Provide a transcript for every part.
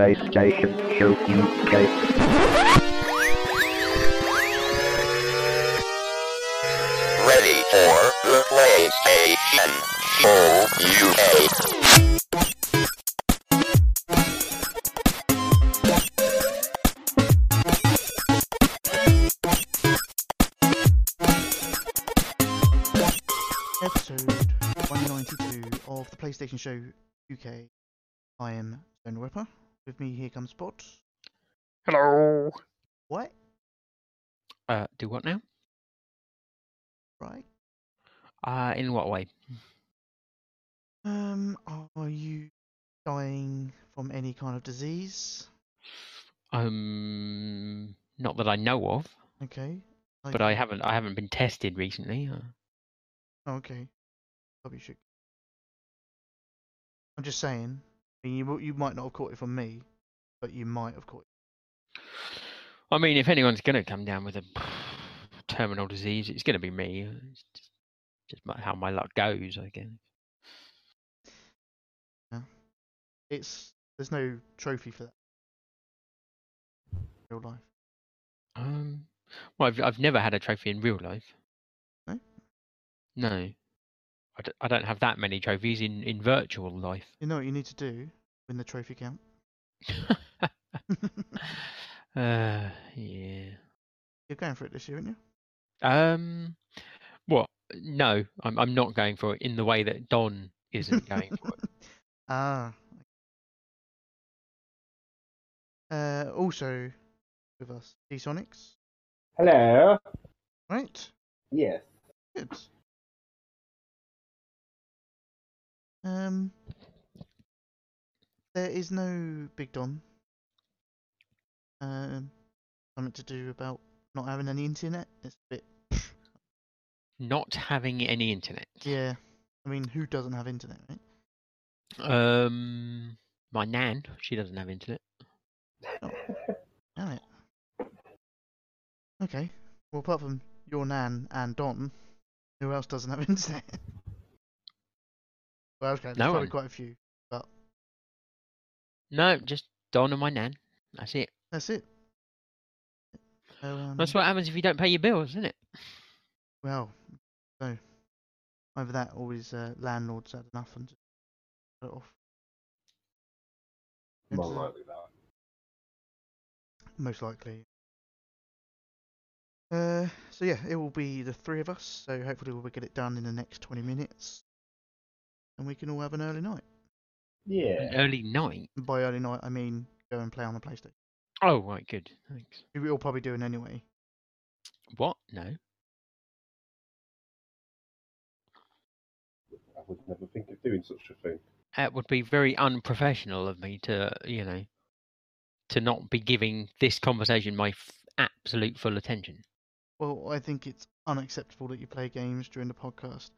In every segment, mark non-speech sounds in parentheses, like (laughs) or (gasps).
PlayStation Show UK. Ready for the PlayStation Show UK. episode 192 of the PlayStation Show UK. I am Stone Ripper. With me here comes Spot. Hello. What? Uh, do what now? Right. Uh, in what way? Um, are you dying from any kind of disease? Um, not that I know of, Okay. but I haven't. I haven't been tested recently. Uh, okay. Probably should. I'm just saying. Mean, you you might not have caught it from me, but you might have caught it. I mean, if anyone's going to come down with a (sighs) terminal disease, it's going to be me. It's just, just how my luck goes, I guess. It's there's no trophy for that. Real life. Um, well, I've I've never had a trophy in real life. No? No. I, d- I don't have that many trophies in, in virtual life. You know what you need to do? Win the trophy count. (laughs) (laughs) uh, yeah. You're going for it this year, aren't you? Um, what? No, I'm I'm not going for it in the way that Don isn't going for it. (laughs) Ah. Uh, also with us, D Sonics. Hello. Right. Yes. Good. Um, there is no Big Don. Um, something to do about not having any internet. It's a bit. Not having any internet. Yeah. I mean, who doesn't have internet, right? Um, my nan, she doesn't have internet. Damn it. Okay. Well, apart from your nan and Don, who else doesn't have (laughs) internet? Well, okay, there's No probably one. quite a few. But No, just Don and my nan. That's it. That's it. Um, That's what happens if you don't pay your bills, isn't it? Well, so either that or his uh, landlord's had enough and just cut it off. More It's, uh, likely that. Most likely. Uh, so yeah, it will be the three of us. So hopefully we'll get it done in the next twenty minutes, and we can all have an early night. An Yeah. early night. By early night, I mean go and play on the PlayStation. Oh, right, good. Thanks. We're all probably doing anyway. What? No. I would never think of doing such a thing. It would be very unprofessional of me to, you know, to not be giving this conversation my f- absolute full attention. Well, I think it's unacceptable that you play games during the podcast,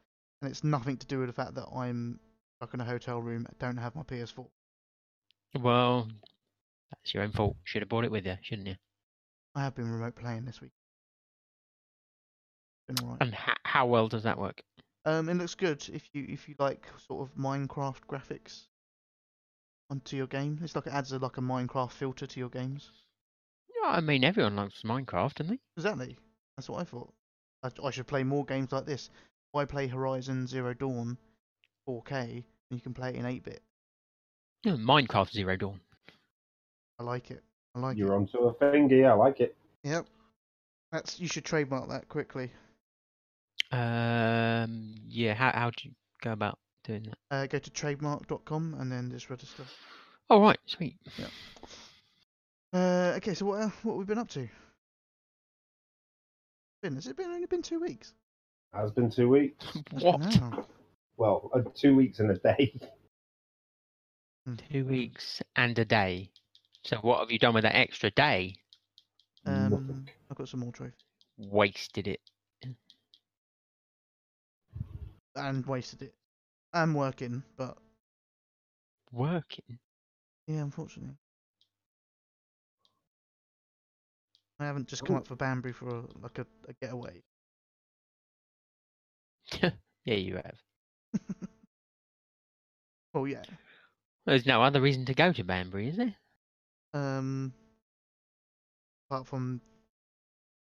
and it's nothing to do with the fact that I'm stuck in a hotel room, don't have my PS4. Well, that's your own fault. Should have brought it with you, shouldn't you? I have been remote playing this week. Been alright. And h- how well does that work? Um, it looks good if you if you like sort of Minecraft graphics onto your game. It's like it adds a, like a Minecraft filter to your games. Yeah, I mean, everyone loves Minecraft, doesn't they? Exactly. That's what I thought. I, I should play more games like this. Why play Horizon Zero Dawn 4K when you can play it in 8-bit? Yeah, Minecraft Zero Dawn. I like it. I like You're it. onto a thingy. I like it. Yep. That's you should trademark that quickly. Um, yeah. How how do you go about doing that? Uh, go to trademark.com and then just register. Oh right, sweet. Uh, okay, so what uh, what we've been up to? Been has it been only been two weeks? Has been two weeks. (laughs) What? Well, uh, two weeks and a day. Two weeks and a day. So what have you done with that extra day? Um, I've got some more trophies Wasted it. and wasted it. I'm working, but Working. yeah, unfortunately, I haven't just come Ooh. up for Banbury for a, like a, a getaway. (laughs) yeah, you have. (laughs) oh yeah, There's no other reason to go to Banbury, is there? Um, apart from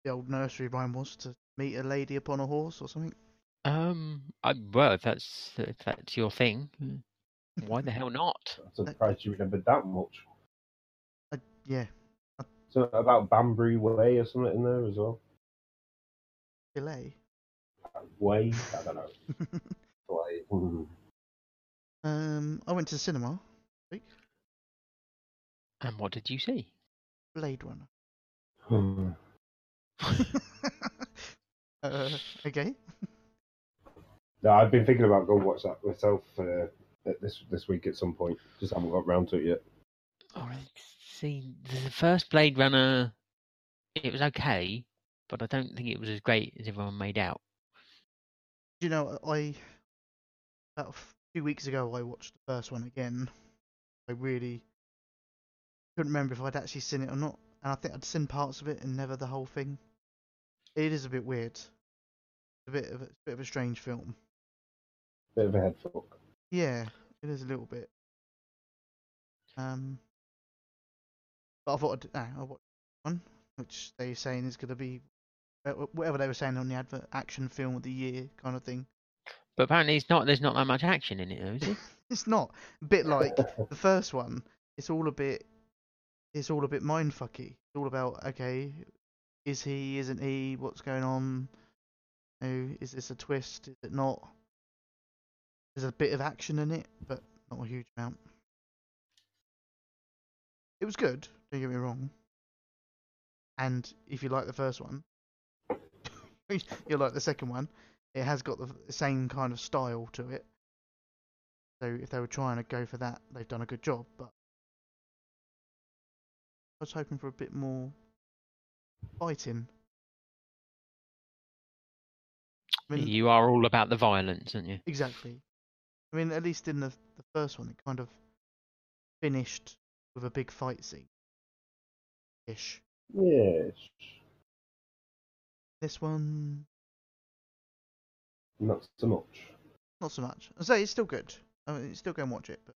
the old nursery rhyme was to meet a lady upon a horse or something. Um, I, well, if that's if that's your thing, (laughs) why the hell not? I'm surprised you remembered that much. I, yeah, So about Banbury Way or something in there as well. delay. Way, I don't know. (laughs) Way. mm. um, I went to the cinema. And what did you see? Blade Runner. Hmm. (laughs) uh, okay. No, I've been thinking about going watch that myself uh, this this week at some point. Just haven't got round to it yet. All right. See, the first Blade Runner, it was okay, but I don't think it was as great as everyone made out. Do you know, I about a few weeks ago I watched the first one again. I really couldn't remember if I'd actually seen it or not, and I think I'd seen parts of it and never the whole thing. It is a bit weird. It's a bit of a, bit of a strange film. Bit of a head fuck. Yeah, it is a little bit. Um, but I thought I'd, nah, I'll watch one, which they're saying is going to be uh, Uh, whatever they were saying on the advert, action film of the year kind of thing. But apparently, it's not. There's not that much action in it, though, is it? (laughs) It's not a bit like the first one. It's all a bit. It's all a bit mindfucky. It's all about okay, is he? Isn't he? What's going on? Oh, is this a twist? Is it not? There's a bit of action in it, but not a huge amount. It was good. Don't get me wrong. And if you like the first one, (laughs) you'll like the second one. It has got the same kind of style to it. So if they were trying to go for that, they've done a good job. But I was hoping for a bit more fighting. I mean, You are all about the violence, aren't you? Exactly. I mean, at least in the the first one, it kind of finished with a big fight scene. Ish. Yes. This one, Not so much. not so much. I say it's still good. I mean, still go and watch it, but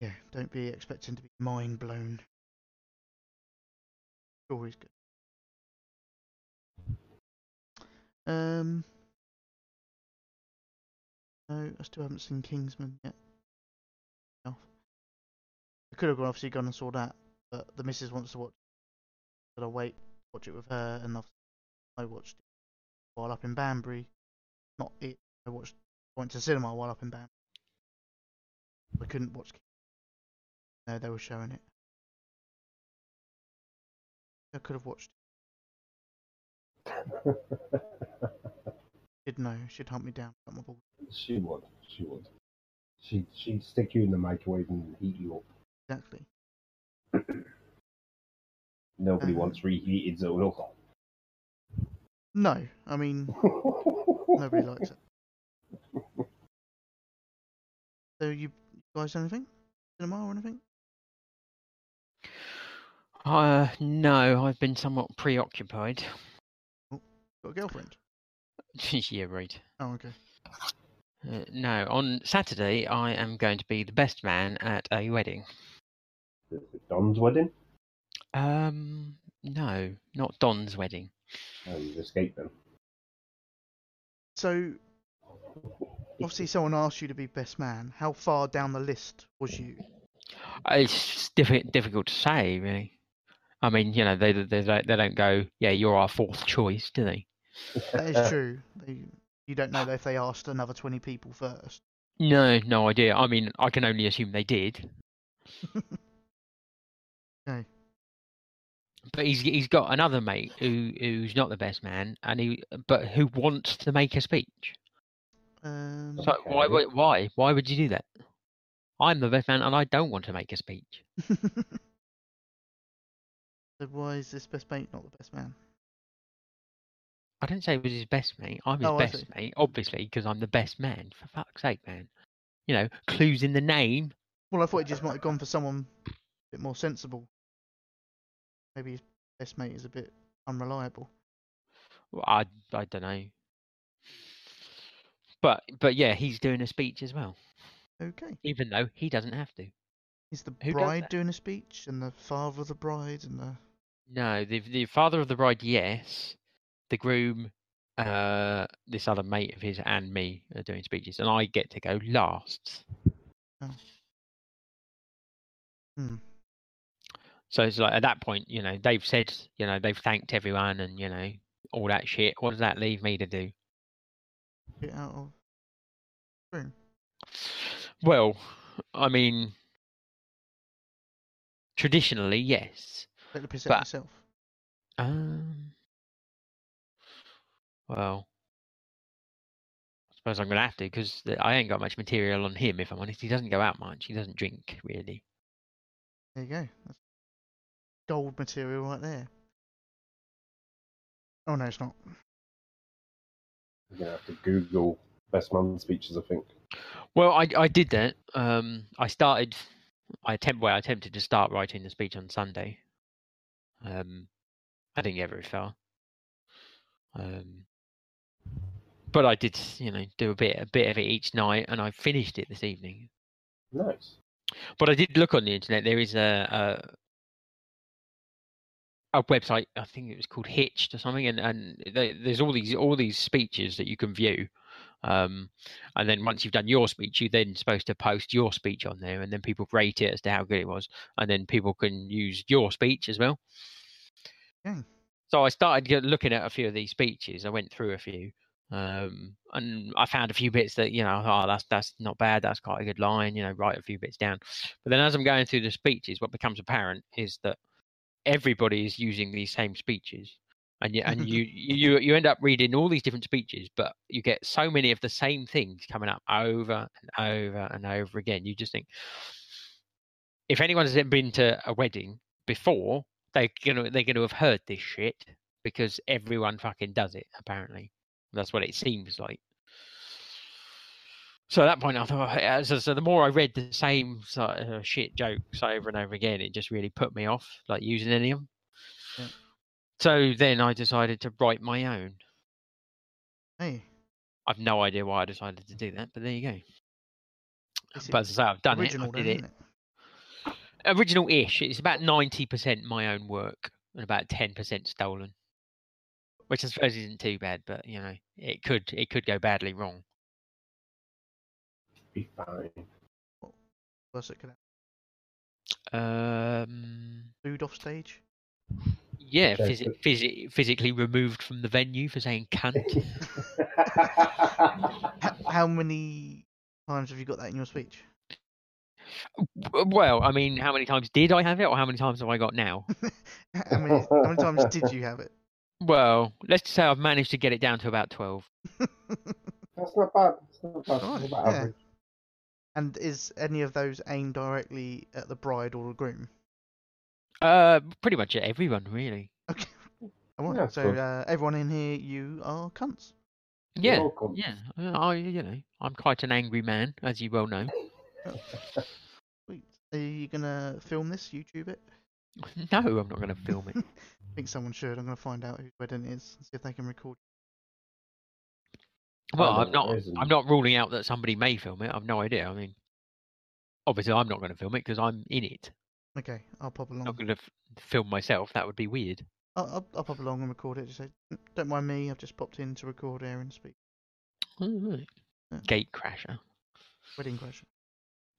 yeah, don't be expecting to be mind blown. Story's good. Um, no, I still haven't seen Kingsman yet. No. I could have gone, obviously gone and saw that, but the missus wants to watch. But I'll wait, watch it with her, and obviously I watched it while up in Banbury. Not it. I watched. Went to cinema while up in Banbury. I couldn't watch. No, they were showing it. I could have watched. (laughs) She'd know. She'd hunt me down. Cut my balls. she would. She would. She she'd stick you in the microwave and heat you up. Exactly. (clears throat) Nobody Uh. wants reheated Zonal. No, I mean (laughs) nobody likes it. So you guys anything? Cinema or anything? Uh, no, I've been somewhat preoccupied. Oh, Got a girlfriend? (laughs) yeah, right. Oh, okay. Uh, no, on Saturday I am going to be the best man at a wedding. Don's wedding. Um, no, not Don's wedding. Oh, you've escaped them. So obviously someone asked you to be best man. How far down the list was you? Uh, It's diffi- difficult to say, really. I mean, you know, they they don't they don't go, yeah, you're our fourth choice, do they? That is true. They, you don't know if they asked another twenty people first. No, no idea. I mean, I can only assume they did. (laughs) Okay. But he's he's got another mate who who's not the best man, and he but who wants to make a speech. Um, So why Okay. would why why would you do that? I'm the best man, and I don't want to make a speech. (laughs) so why is this best mate not the best man? I didn't say it was his best mate. I'm his Oh, best mate, obviously, because I'm the best man. For fuck's sake, man. You know, clues in the name. Well, I thought he just might have gone for someone a bit more sensible. Maybe his best mate is a bit unreliable. Well, I I don't know. But but yeah, he's doing a speech as well, Okay. even though he doesn't have to. Is the Who bride doing a speech and the father of the bride and the No, the the father of the bride, yes. The groom, uh, this other mate of his, and me are doing speeches, and I get to go last. hmm, So it's like at that point, you know, they've said, you know, they've thanked everyone, and you know, all that shit. What does that leave me to do? get out of room? Well, I mean, traditionally, yes. Take the piss But- yourself. Um. Well, I suppose I'm gonna have to because I ain't got much material on him. If I'm honest, he doesn't go out much. He doesn't drink really. There you go. That's gold material right there. Oh no, it's not. You're gonna have to Google best man speeches. I think. Well, I I did that. Um, I started. I attempt. Well, I attempted to start writing the speech on Sunday. Um, I didn't get very far. Um, but I did, you know, do a bit a bit of it each night, and I finished it this evening. Nice. But I did look on the internet. There is a a, website. I think it was called Hitched or something, and and there- there's all these all these speeches that you can view. Um, and then once you've done your speech, you're then supposed to post your speech on there, and then people rate it as to how good it was, and then people can use your speech as well. Okay. So I started looking at a few of these speeches. I went through a few, um, and I found a few bits that you know, oh, that's that's not bad. That's quite a good line. You know, write a few bits down. But then as I'm going through the speeches, what becomes apparent is that everybody is using these same speeches, and you and (laughs) you you you end up reading all these different speeches, but you get so many of the same things coming up over and over and over again. You just think, if anyone's ever been to a wedding before, they're gonna they're gonna have heard this shit because everyone fucking does it. Apparently, that's what it seems like. So at that point, I thought, (laughs) so, the more I read the same sort of shit jokes over and over again, it just really put me off, like using any of them. Yeah. So then I decided to write my own. Hey, I've no idea why I decided to do that, but there you go. It But as I say, I've done original it. I did it. it? Original-ish. It's about ninety percent my own work and about ten percent stolen, which I suppose isn't too bad. But you know, it could it could go badly wrong. Be fine. Worse it could happen. Um, Food off stage. yeah, Okay, physi- but- physically removed from the venue for saying cunt. (laughs) How, how many times have you got that in your speech? Well, I mean, how many times did I have it, or how many times have I got now? (laughs) How many, how many times did you have it? Well, let's just say I've managed to get it down to about twelve. (laughs) That's not bad. That's not bad. Right, That's about yeah. Average. and is any of those aimed directly at the bride or the groom? Uh, pretty much everyone, really. Okay. All Yeah, so uh, everyone in here, you are cunts. Yeah, welcome. yeah. uh, I, you know, I'm quite an angry man, as you well know. (laughs) Sweet. Are you gonna film this? YouTube it? (laughs) no, I'm not going to film it. (laughs) I think someone should. I'm gonna find out whose wedding it is and see if they can record. Well, I'm not. isn't. I'm not ruling out that somebody may film it. I've no idea. I mean, obviously, I'm not going to film it because I'm in it. Okay, I'll pop along. I'm not going to f- film myself. That would be weird. I'll, I'll, I'll pop along and record it. Just say, "Mm, don't mind me. I've just popped in to record Aaron speak. Oh, right. Yeah. Gate crasher. Wedding crash.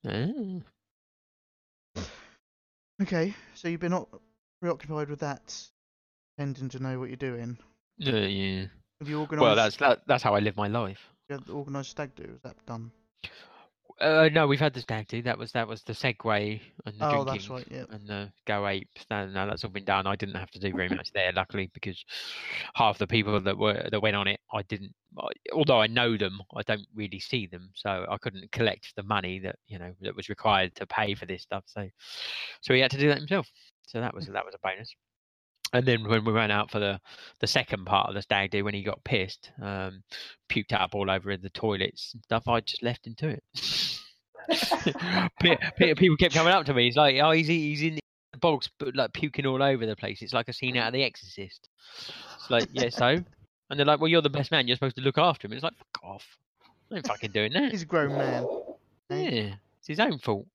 Ah. Okay, so you've been preoccupied with that, tending to know what you're doing. Uh, yeah. Have you organised? Well, that's that, that's how I live my life. you had the organised stag do. Is that done? Uh, no, we've had the stag do. That was that was the Segway and the Oh, drinking that's right. Yeah. and the go apes. No, no, that's all been done. I didn't have to do very much there, luckily, because half the people that were that went on it, I didn't. I- Although I know them, I don't really see them, so I couldn't collect the money that you know that was required to pay for this stuff. So, so he had to do that himself. So that was that was a bonus. And then when we went out for the the second part of the stag do, when he got pissed, um, puked up all over in the toilets and stuff, I just left him to it. (laughs) Pe- (laughs) pe- People kept coming up to me. He's like, "Oh, he's he's in the bogs, but like puking all over the place. It's like a scene out of The Exorcist." It's like, yeah, so. And they're like, "Well, you're the best man. You're supposed to look after him." It's like, "Fuck off! I ain't fucking doing that." He's a grown man. Yeah, it's his own fault.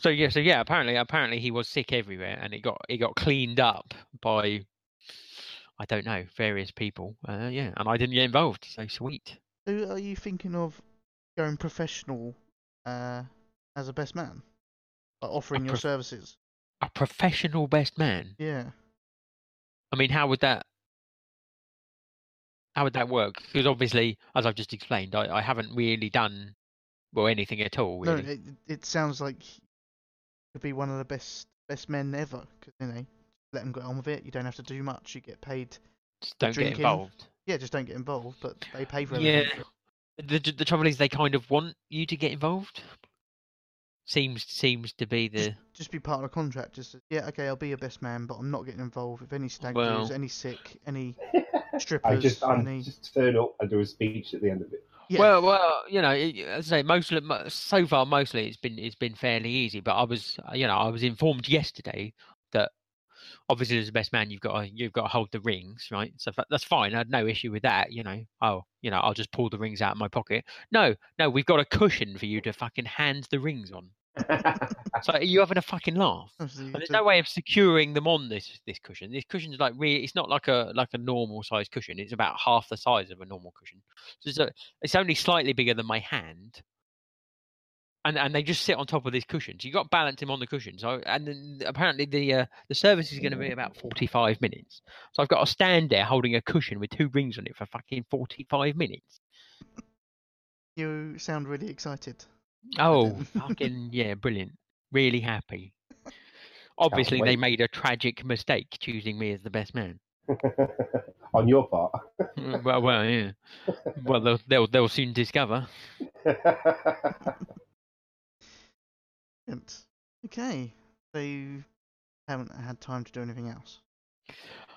So yeah, so yeah, apparently, apparently he was sick everywhere, and it got it got cleaned up by, I don't know, various people. Uh, yeah, and I didn't get involved. So sweet. So are you thinking of going professional uh, as a best man? Like offering your prof- services? A professional best man. Yeah. I mean, how would that? How would that work? Because obviously, as I've just explained, I, I haven't really done well anything at all. No, it, it sounds like could be one of the best best men ever. 'cause, you know, let them get on with it. You don't have to do much. You get paid. just don't get involved. Yeah, just don't get involved, but they pay for it. Yeah. The, the the trouble is, they kind of want you to get involved. Seems seems to be the Just be part of the contract. Just yeah, okay, I'll be your best man, but I'm not getting involved with any stag Well- do's, any sick, any strippers. (laughs) I strippers, just I any. just turn up and do a speech at the end of it. Yeah. Well, well, you know, as I say, mostly so far, mostly it's been it's been fairly easy. But I was, you know, I was informed yesterday that obviously as the best man, you've got to you've got to hold the rings, right? So that's fine. I had no issue with that. You know, oh, you know, I'll just pull the rings out of my pocket. No, no, we've got a cushion for you to fucking hand the rings on. So are you having a fucking laugh? And there's no way of securing them on this this cushion. This cushion's like really, it's not like a like a normal size cushion. It's about half the size of a normal cushion. So it's, a, it's only slightly bigger than my hand. And and they just sit on top of this cushion. So you got to balance him on the cushion. So and then apparently the uh, the service is going to be about forty five minutes. So I've got to stand there holding a cushion with two rings on it for fucking forty five minutes. You sound really excited. Oh, (laughs) fucking yeah, brilliant. Really happy. Obviously, they made a tragic mistake choosing me as the best man. (laughs) On your part. Mm, well, well, yeah. Well, they'll they'll, they'll soon discover. (laughs) Brilliant. Okay, so you haven't had time to do anything else.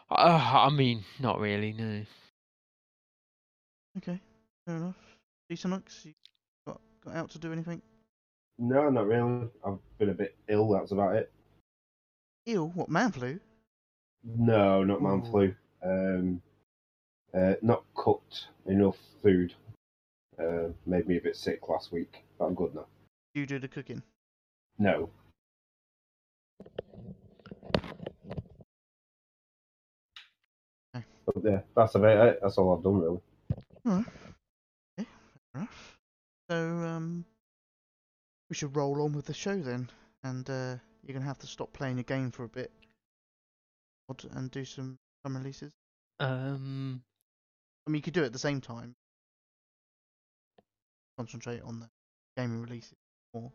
Uh, I mean, not really. No. Okay, fair enough. Decenux, you got out to do anything? no, not really. I've been a bit ill. That's about it. Ew, what man flu? No, not man Ooh. flu. Um, uh, not cooked enough food. Uh, made me a bit sick last week, but I'm good now. You do the cooking. No. Okay. But yeah, that's about it. That's all I've done really. Alright. Okay, fair enough. So, um, we should roll on with the show then, and uh, you're gonna have to stop playing your game for a bit, and do some some releases. Um. I mean, you could do it at the same time. Concentrate on the gaming releases more.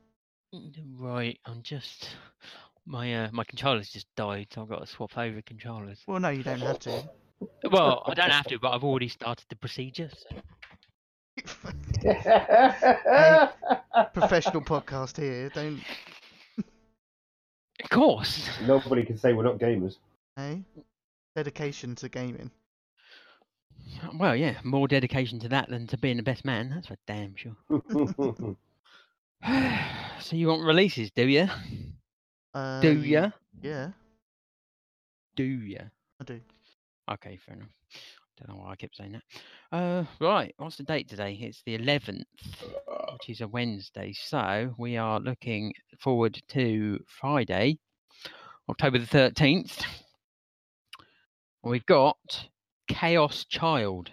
Right. I'm just my uh, my controller's just died, so I've got to swap over controllers. Well, no, you don't have to. Well, I don't have to, but I've already started the procedure. So. Professional (laughs) podcast here. Don't. Of course. Nobody can say we're not gamers. Hey, dedication to gaming. Well, yeah, more dedication to that than to being the best man. That's for damn sure. (laughs) so you want releases, do you? Uh, Do you? Yeah, Do you? I do. Okay, fair enough. Don't know why I kept saying that. Uh, right, what's the date today? It's the 11th, which is a Wednesday. So we are looking forward to Friday, October the 13th. We've got Chaos Child.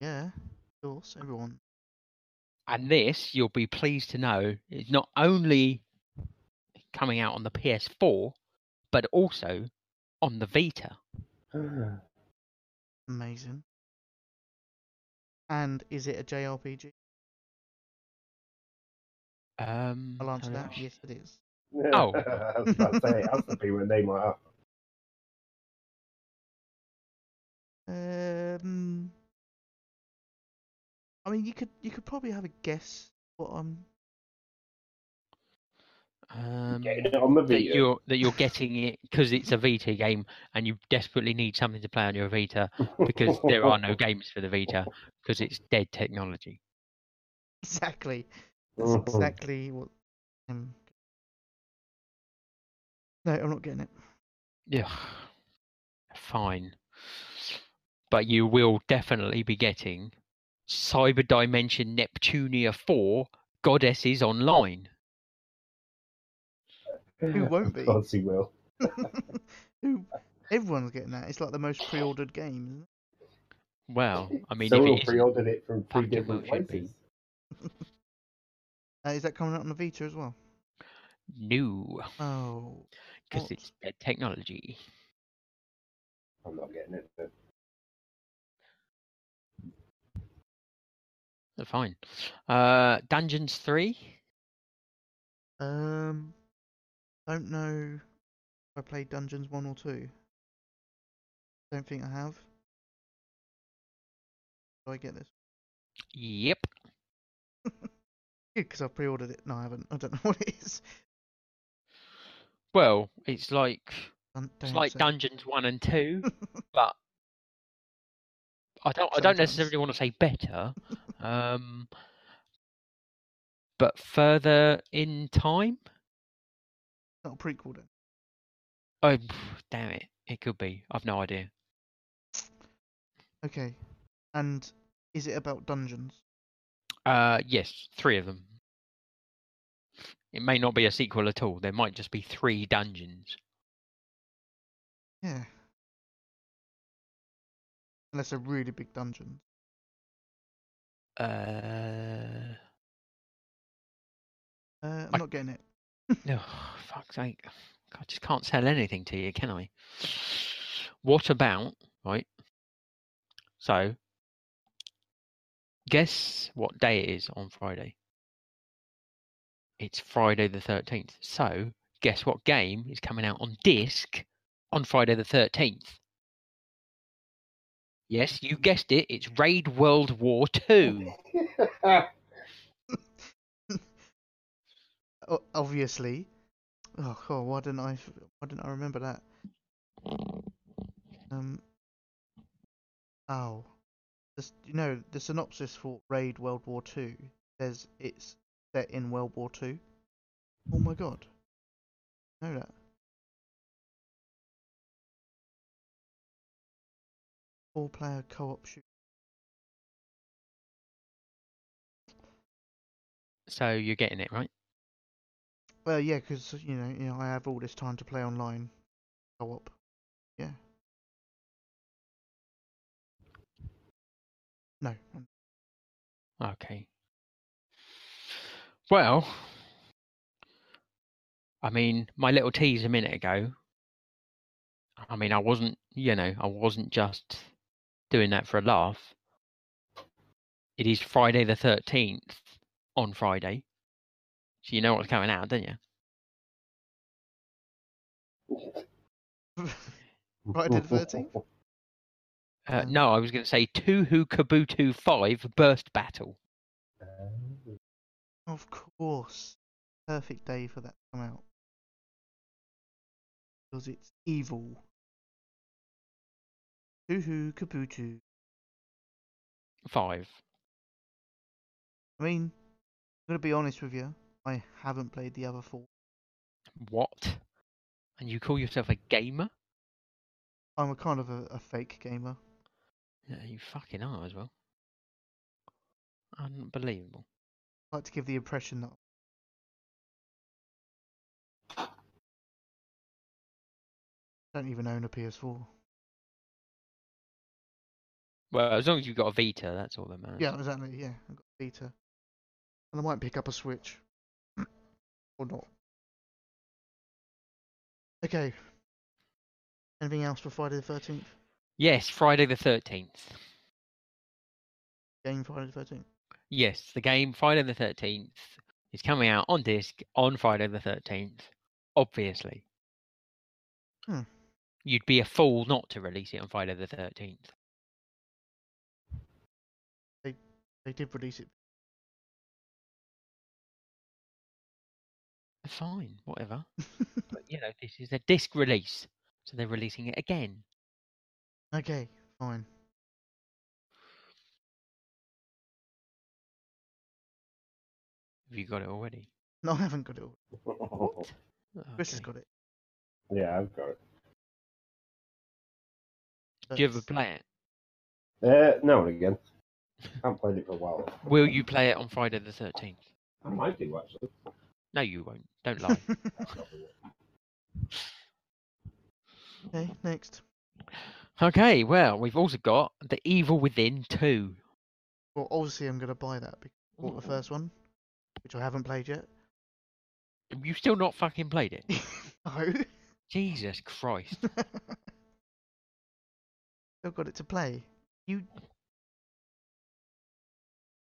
Yeah, of course, everyone. And this, you'll be pleased to know, is not only coming out on the PS4, but also on the Vita. Amazing. And is it a JRPG? Um, I'll answer that. that's- Yes, it is. Oh. (laughs) I was about to say, it has to be with a name like that. Um, I mean, you could you could probably have a guess what I'm. Um, Getting it on the that you're that you're getting it because it's a Vita game and you desperately need something to play on your Vita because there are no (laughs) games for the Vita because it's dead technology. Exactly. That's Mhm. exactly what. Um, no, I'm not getting it. Yeah, fine, but you will definitely be getting Cyber Dimension Neptunia Four Goddesses Online. Who won't be? Of course he will. (laughs) Who? Everyone's getting that. It's like the most pre-ordered game. Isn't it? Well, I mean, Someone if it is, pre-ordered it from three fucking different well it should be. places. (laughs) Uh, is that coming out on the Vita as well? new Oh, because it's dead technology. I'm not getting it. But Fine. Uh, Dungeons three. um, don't know if I played Dungeons one or two. Don't think I have. Do I get this? Yep. (laughs) Good, because I pre-ordered it. No, I haven't. I don't (laughs) know what it is. Well, it's like Dun- it's like. Dungeons one and two, (laughs) but I don't I don't necessarily want to say better. um, but further in time. Not a prequel then. Oh, damn it! It could be. I've no idea. Okay. And is it about dungeons? Uh, yes, three of them. It may not be a sequel at all. There might just be three dungeons. Yeah. Unless they're really big dungeons. Uh, Uh, I'm I- not getting it. No, oh, sake. I just can't sell anything to you, can I? What about, right? So, guess what day it is on Friday? It's Friday the 13th. So, guess what game is coming out on disc on Friday the 13th? Yes, you guessed it. It's Raid World War 2. (laughs) (laughs) obviously. Oh god, why didn't I? Why didn't I remember that? Um. Oh. This, you know, the synopsis for Raid World War Two says it's set in World War Two. Oh my god. Know that. Four player co op shoot. So you're getting it right. Well, yeah, 'cause you know, you know, I have all this time to play online co-op. Yeah. No. Okay. Well, I mean, my little tease a minute ago. I mean, I wasn't, you know, I wasn't just doing that for a laugh. It is Friday the 13th on Friday. So you know what's coming out, don't you? (laughs) Friday the 13th? Uh, no, I was going to say Touhou Kabuto 5 Burst Battle. Of course. Perfect day for that to come out. Because it's evil. Hoo-hoo, Kabuto. 5. I mean, I'm gonna be honest with you. I haven't played the other four. What? And you call yourself a gamer? I'm a kind of a, a fake gamer. Yeah, you fucking are as well. Unbelievable. I like to give the impression that I don't even own a PS4. Well, as long as you've got a Vita, that's all that matters. Yeah, exactly. Yeah, I've got a Vita, and I might pick up a Switch, or not. Okay. Anything else for Friday the Thirteenth? Yes, Friday the 13th. Game Friday the Thirteenth. Yes, the game Friday the 13th is coming out on disc on Friday the 13th. Obviously. Hmm. You'd be a fool not to release it on Friday the 13th. They did release it. Fine, whatever. (laughs) but, you know, this is a disc release. So they're releasing it again. okay, fine. Have you got it already? No, I haven't got it. all. Chris has got it. yeah, I've got it. Do you ever play it? Uh, now and again. I (laughs) haven't played it for a while. Will you play it on Friday the 13th? I might do actually. No, you won't. Don't lie. (laughs) okay, next. okay, well, we've also got The Evil Within 2. Well, obviously I'm gonna buy that because I bought the first one, which I haven't played yet. You still not fucking played it? (laughs) no. Jesus Christ. (laughs) Still got it to play. You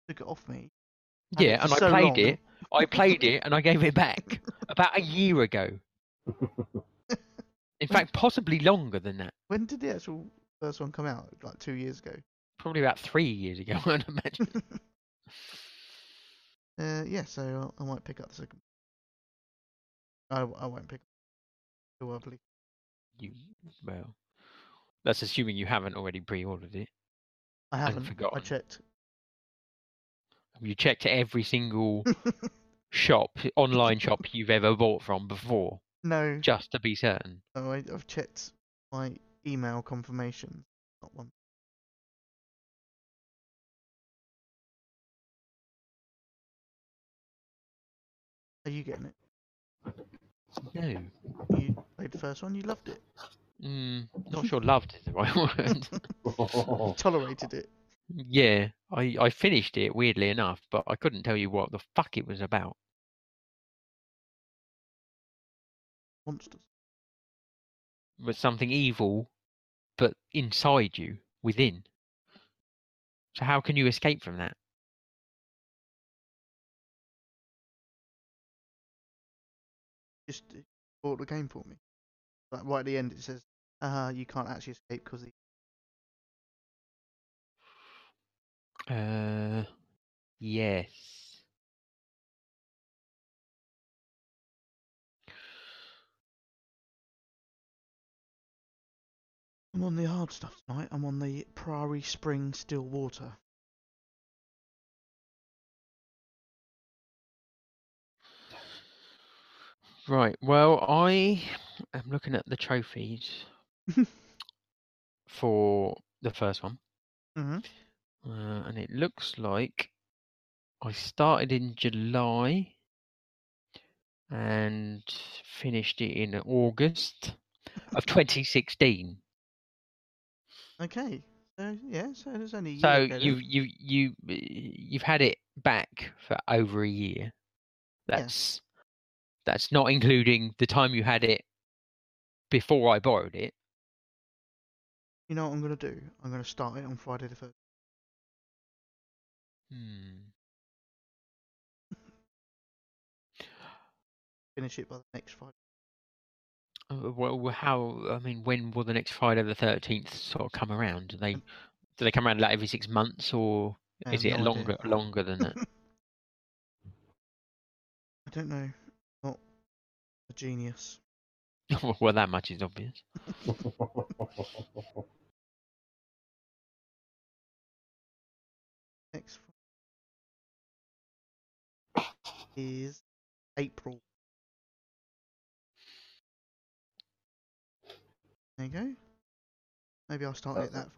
took it off me. It Yeah, and I played long. it. I played it and I gave it back (laughs) about a year ago. (laughs) In fact, possibly longer than that. When did the actual first one come out? Like two years ago. Probably about three years ago, (laughs) I'd imagine. Uh, yeah, so I, I might pick up the second. I, I won't pick up too early. You, well, that's assuming you haven't already pre-ordered it. I haven't. I checked. You checked every single (laughs) shop, online shop you've ever bought from before, no, just to be certain. no, I, I've checked my email confirmation. Not one. Are you getting it? No. You played the first one. You loved it. Mm, not sure loved is the right (laughs) word. (laughs) Tolerated it. Yeah, I, I finished it, weirdly enough, but I couldn't tell you what the fuck it was about. Monsters. It was something evil, but inside you, within. So how can you escape from that? Just uh, bought the game for me. Like right at the end, it says, "Uh, you can't actually escape because the Uh, yes. I'm on the hard stuff tonight. I'm on the Prairie Spring Still Water. Right. Well, I am looking at the trophies (laughs) for the first one, hmm uh, and it looks like I started in July and finished it in August of (laughs) 2016. Okay. So yeah, so there's only a So ago you you you you've had it back for over a year. Yeah. That's that's not including the time you had it before I borrowed it. You know what I'm gonna do? I'm gonna start it on Friday the first. Hmm. Finish it by the next Friday. Uh, Well, how? I mean, when will the next Friday the thirteenth sort of come around? Do they do they come around like every six months, or is it no idea. longer longer than that? (laughs) I don't know. Not a genius. (laughs) well, that much is obvious. (laughs) Next is April. There you go. Maybe I'll start it That's that.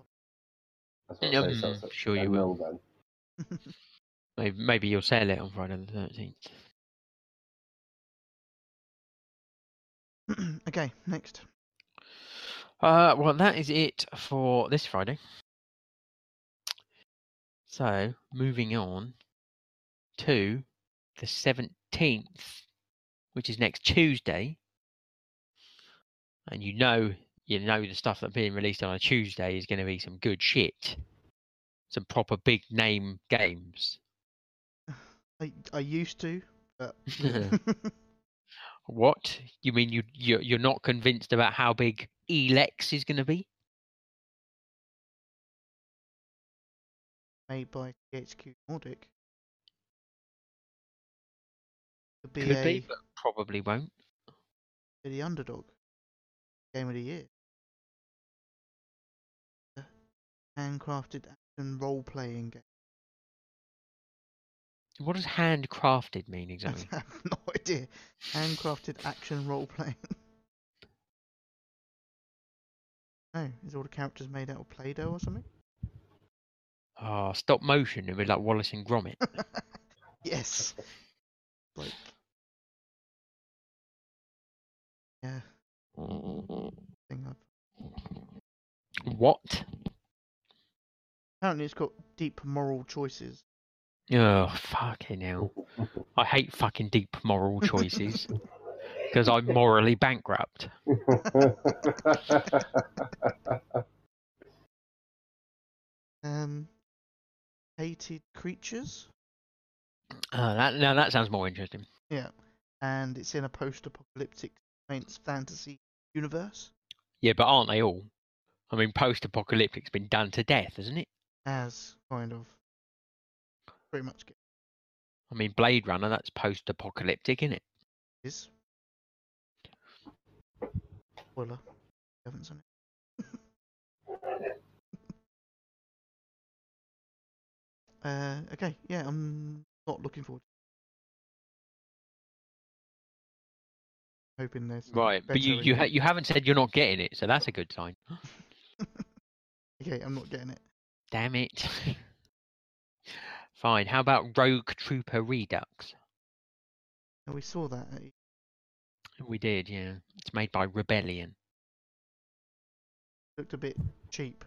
That's what I say, Mm, so sure you will. then. (laughs) Maybe, maybe you'll sell it on Friday the thirteenth. (clears throat) okay, next. Uh, well, that is it for this Friday. So, moving on to the 17th, which is next Tuesday. And you know, you know the stuff that's being released on a Tuesday is going to be some good shit. Some proper big name games. (sighs) I I used to, but (laughs) (laughs) what? You mean you you're, you're not convinced about how big Elex is going to be? made by THQ Nordic. Could be Could a be, but probably won't. be the underdog game of the year. A handcrafted action role playing game. What does handcrafted mean exactly? (laughs) I have no idea. Handcrafted action role playing. (laughs) Oh, is all the characters made out of Play-Doh or something? Oh, stop motion. It'd be like Wallace and Gromit. (laughs) yes. Like Yeah. I've... What? Apparently, it's got deep moral choices. Oh, fucking hell. I hate fucking deep moral choices (laughs) because I'm morally bankrupt. Um, hated creatures. Uh, that, now that sounds more interesting. Yeah, and it's in a post-apocalyptic science fantasy universe. Yeah, but aren't they all? I mean, post-apocalyptic's been done to death, hasn't it? As kind of pretty much I mean, Blade Runner, that's post-apocalyptic, isn't it? is. Spoiler. Haven't seen it. (laughs) uh, okay, yeah, I'm not looking forward. Hoping there's Right, but you you ha- you haven't said you're not getting it, so that's a good sign. (laughs) (laughs) Okay, I'm not getting it. Damn it. (laughs) Fine. How about Rogue Trooper Redux? And we saw that. At, E We did, yeah. It's made by Rebellion. looked a bit cheap.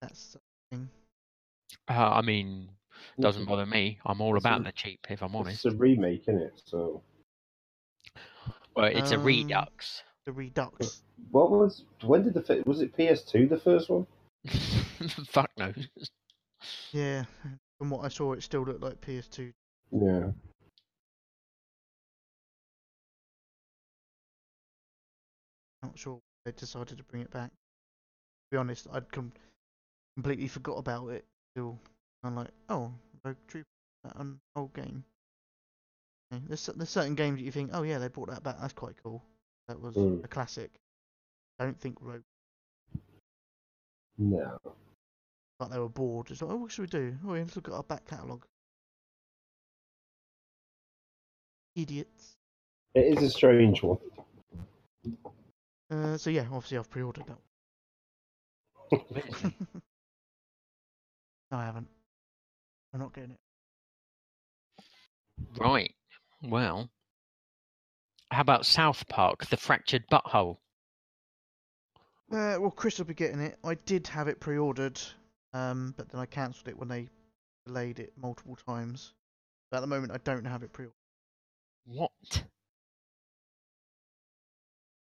That's something. Uh, I mean, doesn't bother me. I'm all about a- the cheap, if I'm honest. It's a remake, isn't it? So, Well, it's a Um, Redux. The Redux. what was? When did the fi- was it PS2 the first one? (laughs) Fuck no. Yeah, from what I saw, it still looked like PS2. Yeah. Not sure they decided to bring it back. To be honest, I'd com- completely forgot about it till I'm like, oh, Rogue Trooper, that an old game. Okay, There's there's certain games that you think, oh yeah, they brought that back. That's quite cool. That was Mm. a classic. I don't think Rogue, No. but they were bored. It's like, oh, what should we do? Oh, yeah, let's look at our back catalogue. Idiots. It is a strange one. Uh, so yeah, obviously I've pre-ordered that. (laughs) (laughs) No, I haven't. I'm not getting it. right. Well, how about South Park, The Fractured Butthole? Uh, well, Chris will be getting it. I did have it pre-ordered, um, but then I cancelled it when they delayed it multiple times. But at the moment, I don't have it pre-ordered. What?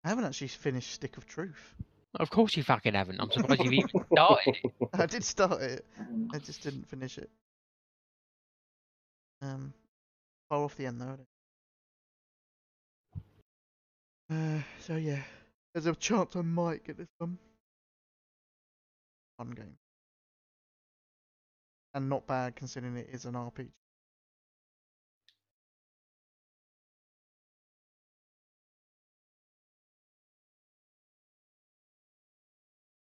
I haven't actually finished Stick of Truth. Of course you fucking haven't. I'm surprised you've even (laughs) started it. I did start it. I just didn't finish it. Um, far off the end though. I think. Uh, so yeah, there's a chance I might get this one. Fun game. And not bad considering it is an RPG.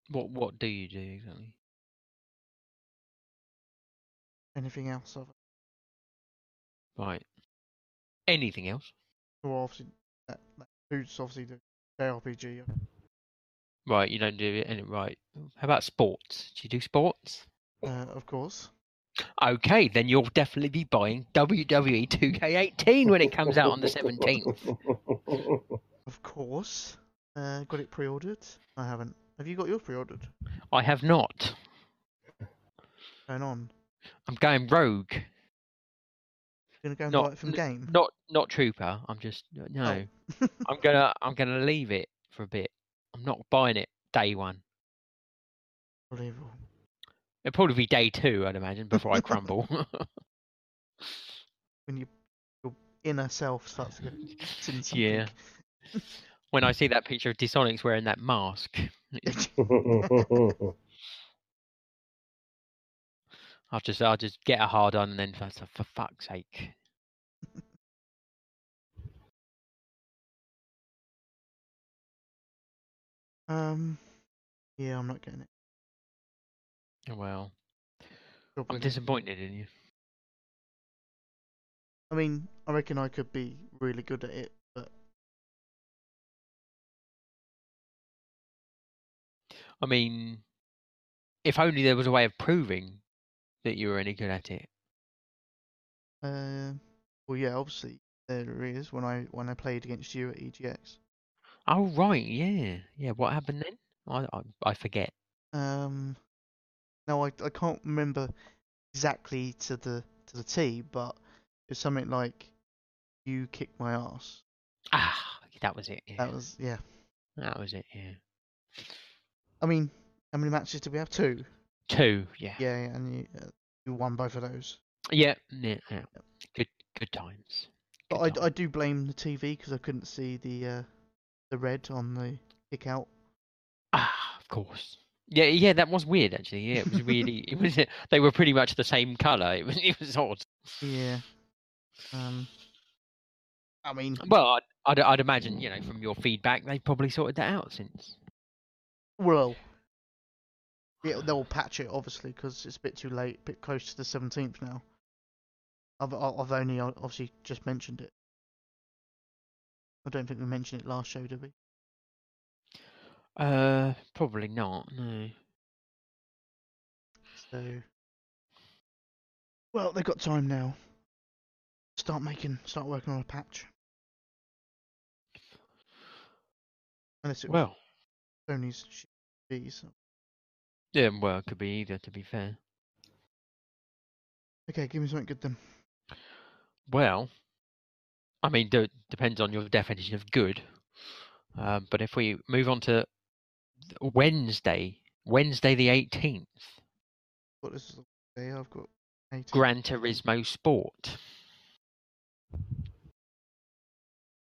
What What do you do exactly? Anything else of Right. Anything else? Well, obviously, that, that includes obviously the JRPG. Right. You don't do it. Any, right. How about sports? Do you do sports? Uh, of course. Okay, then you'll definitely be buying WWE 2K18 when it comes out on the 17th. (laughs) Of course. Uh, got it pre-ordered. I haven't. Have you got yours pre-ordered? I have not. Going on. I'm going rogue. Gonna go and Not- buy it from game. Not not trooper. I'm just no. Oh. (laughs) I'm gonna I'm gonna leave it for a bit. I'm not buying it day one. Unbelievable. It'll probably be day two, I'd imagine, before I (laughs) crumble. When you your inner self starts to go (laughs) "It's. Yeah. when I see that picture of Disonics wearing that mask, I'll just I'll just get a hard on and then for, for fuck's sake. um. Yeah, I'm not getting it. Oh, Well, Probably I'm disappointed in you. I mean, I reckon I could be really good at it, but I mean, if only there was a way of proving that you were any good at it. uh, well, yeah, obviously there is when I when I played against you at EGX. Oh right, yeah, yeah. What happened then? I I, I forget. Um, no, I I can't remember exactly to the to the T, but it's something like you kicked my ass. Ah, that was it. Yeah. That was yeah. that was it. Yeah. I mean, how many matches did we have? Two. Two. Yeah. Yeah, and you uh, you won both of those. Yeah. Yeah. yeah. Good. Good times. But Good I, I do blame the TV because I couldn't see the uh, the red on the kick out. Ah, of course. Yeah, yeah, that was weird actually. Yeah, it was really. it was. They were pretty much the same color. It was. It was odd. Yeah. Um. I mean, Well, I'd, I'd, I'd imagine you know from your feedback they've probably sorted that out since. well, yeah, they'll patch it obviously because it's a bit too late, a bit close to the seventeenth now. I've I've only obviously just mentioned it. I don't think we mentioned it last show, did we? Uh, probably not. No. So, well, they've got time now. Start making, start working on a patch. Unless it Well, Sony's shit. Yeah. Well, it could be either. To be fair. Okay, give me something good then. Well, I mean, d- depends on your definition of good. Um, but if we move on to Wednesday, Wednesday the eighteenth, What is the day? I've got 18. Gran Turismo Sport.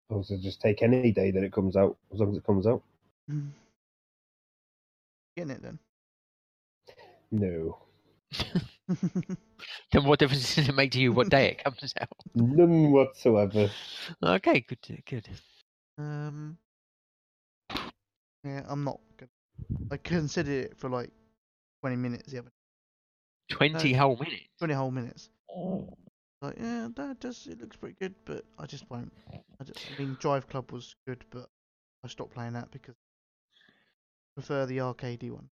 Also, just take any day that it comes out, as long as it comes out. Mm. Getting it then. No, (laughs) Then what difference does it make to you what day it comes out? none whatsoever. Okay, good, good. um. Yeah, I'm not good. I considered it for like 20 minutes the other Twenty whole minutes. 20 whole minutes. Oh. Like, yeah, that does. It looks pretty good, but I just won't. I, just, I mean, Drive Club was good, but I stopped playing that because I prefer the arcadey one.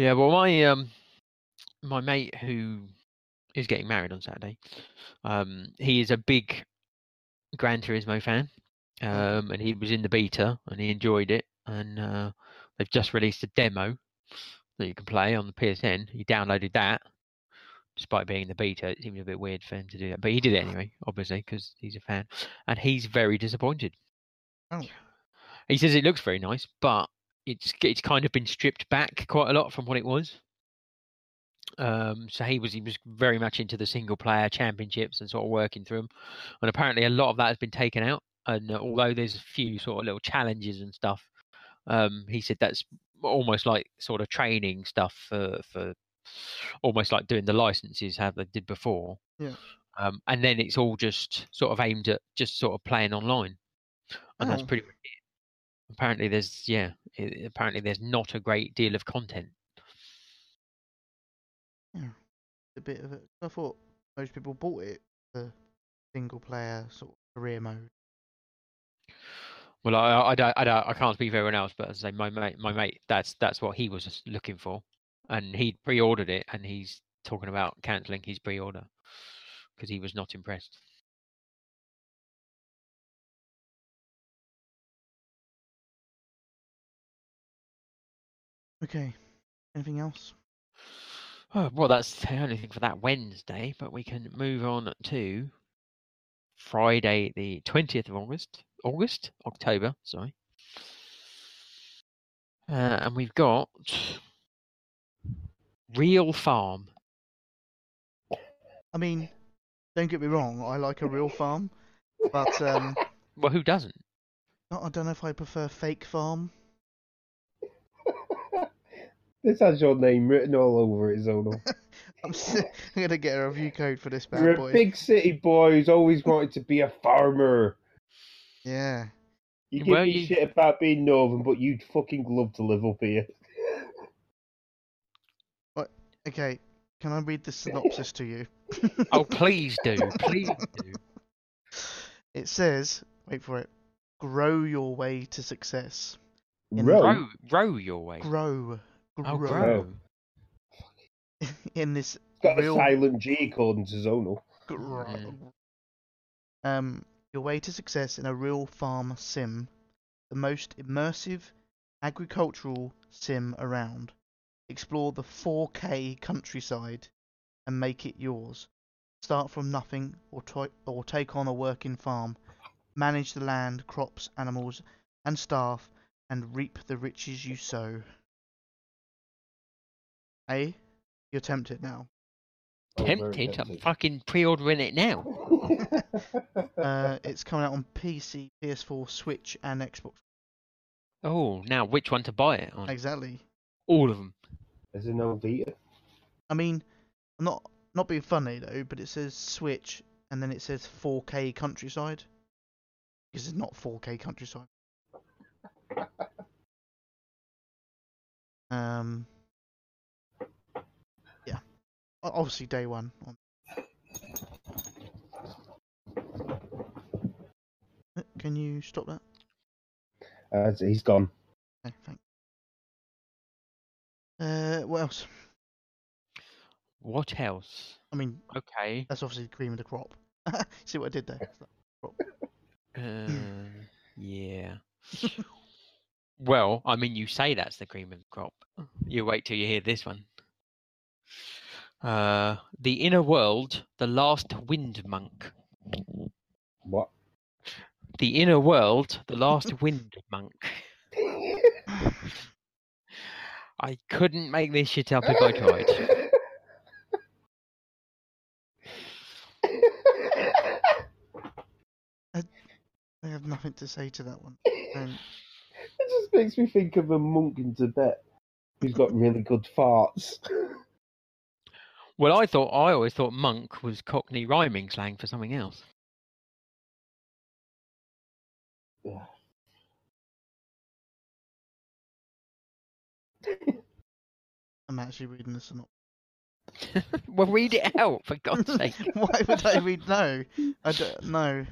Yeah, well, my um, my mate who is getting married on Saturday, um, he is a big Gran Turismo fan, um, and he was in the beta and he enjoyed it, and uh, they've just released a demo that you can play on the PSN. He downloaded that, despite being in the beta. It seemed a bit weird for him to do that, but he did it anyway, obviously, because he's a fan, and he's very disappointed. Oh. He says it looks very nice, but it's it's kind of been stripped back quite a lot from what it was. Um, so he was he was very much into the single player championships and sort of working through them, and apparently a lot of that has been taken out. And uh, although there's a few sort of little challenges and stuff, um, he said that's almost like sort of training stuff for for almost like doing the licenses how they did before. Yeah. Um, and then it's all just sort of aimed at just sort of playing online, and that's Oh. pretty. much it. Apparently, there's yeah. i apparently, there's not a great deal of content. A bit of it. I thought most people bought it for single player sort of career mode. Well, I, I, don't, I, don't, I can't speak for everyone else, but as I say, my mate, my mate, that's that's what he was looking for, and he pre-ordered it, and he's talking about cancelling his pre-order because he was not impressed. Okay. Anything else? Oh, well, that's the only thing for that Wednesday, but we can move on to Friday, the twentieth of August, August, October, sorry, uh, and we've got Real Farm. I mean, don't get me wrong. I like a real farm, but um, (laughs) Well, who doesn't? I don't know if I prefer fake farm. This has your name written all over it, Zonal. (laughs) I'm, s- (laughs) I'm gonna get a review code for this bad You're boy. a big city boy who's always wanted to be a farmer. Yeah. You give Well, me you- shit about being northern, but you'd fucking love to live up here. What? Okay. Can I read the synopsis to you? (laughs) Oh, please do, please do. It says, wait for it. Grow your way to success. In Row? Row, row your way. Grow. Oh, Grow. grow. (laughs) In this It's got real a silent G according to Zonal. grow. Um, your way to success in a real farm sim, the most immersive agricultural sim around. Explore the 4K countryside and make it yours. Start from nothing or, try, or take on a working farm. Manage the land, crops, animals, and staff, and reap the riches you sow. Hey, you're tempted now. Oh, very tempted. I'm fucking pre-ordering it now. (laughs) Uh, it's coming out on PC, PS4, Switch, and Xbox. Oh, now which one to buy it on? Exactly. All of them. Is there no Vita? I mean, I'm not not being funny though, but it says Switch and then it says 4K countryside. Because it's not 4K countryside. (laughs) Um. Yeah. Obviously, day one. Uh, Can you stop that? Uh, he's gone. Okay, thanks. Uh, what else? What else? I mean, Okay. that's obviously the cream of the crop. (laughs) See what I did there? Uh, (clears throat) yeah. (laughs) well, I mean, you say that's the cream of the crop. You wait till you hear this one. Uh, the inner world, the last wind monk. What? The inner world, the last (laughs) wind monk. I couldn't make this shit up if I tried. I have nothing to say to that one. Um, It just makes me think of a monk in Tibet who's got really good farts. (laughs) Well, I thought I always thought monk was Cockney rhyming slang for something else. Yeah. (laughs) I'm actually reading this or not. (laughs) well, read it out for God's (laughs) sake. Why would I read no? I don't know.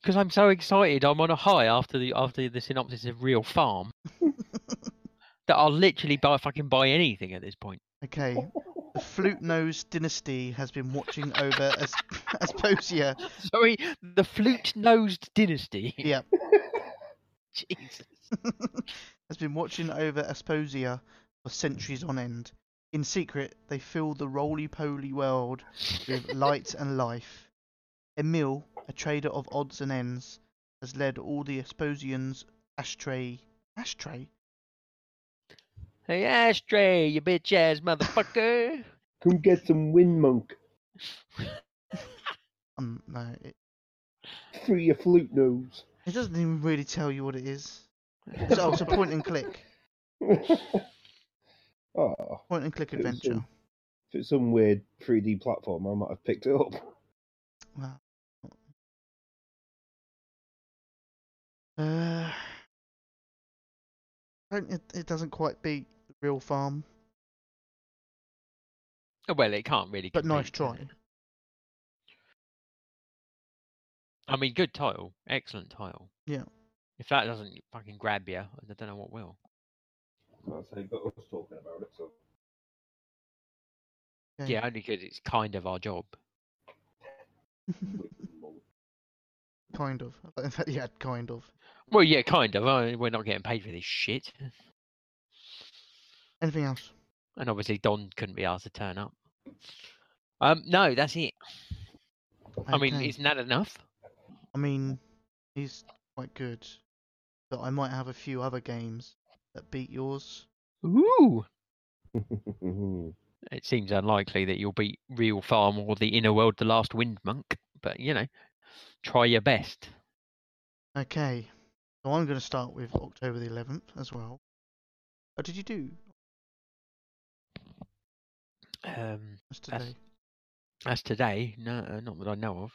Because (gasps) I'm so excited, I'm on a high after the after the synopsis of Real Farm that I'll literally buy fucking buy anything at this point. Okay. The flute nosed dynasty has been watching over as (laughs) Asposia. Sorry, the flute-nosed dynasty. Yep. (laughs) Jesus. (laughs) has been watching over Asposia for centuries on end. In secret, they fill the roly-poly world with light and life. Emil, a trader of odds and ends, has led all the Asposians ashtray. Ashtray? Hey, Ashtray, you bitch ass motherfucker. Come get some wind monk. (laughs) Um, no, it, Free your flute nose. it doesn't even really tell you what it is. It's, oh, it's a point and click. (laughs) oh, Point and click It was, adventure. um, if it's some weird 3D platform, I might have picked it up. Wow. Uh, don't it, it doesn't quite beat the real farm, oh, well, it can't really. but nice compete, can try. it? I mean, good title, excellent title. Yeah. If that doesn't fucking grab you, I don't know what will. I'll say, but us talking about it, so. Okay. Yeah, only because it's kind of our job. (laughs) kind of. In (laughs) fact, yeah, kind of. Well, yeah, kind of. uh, We're not getting paid for this shit. Anything else? And obviously, Don couldn't be asked to turn up. Um, no, that's it. I mean, Okay. isn't that enough? I mean, he's quite good, but I might have a few other games that beat yours. Ooh. (laughs) It seems unlikely that you'll beat Real Farm or the Inner World, The Last Wind Monk, but you know, try your best. Okay, so I'm going to start with October the 11th as well. What did you do? Um, That's That's- today. as today, no, uh, not that I know of.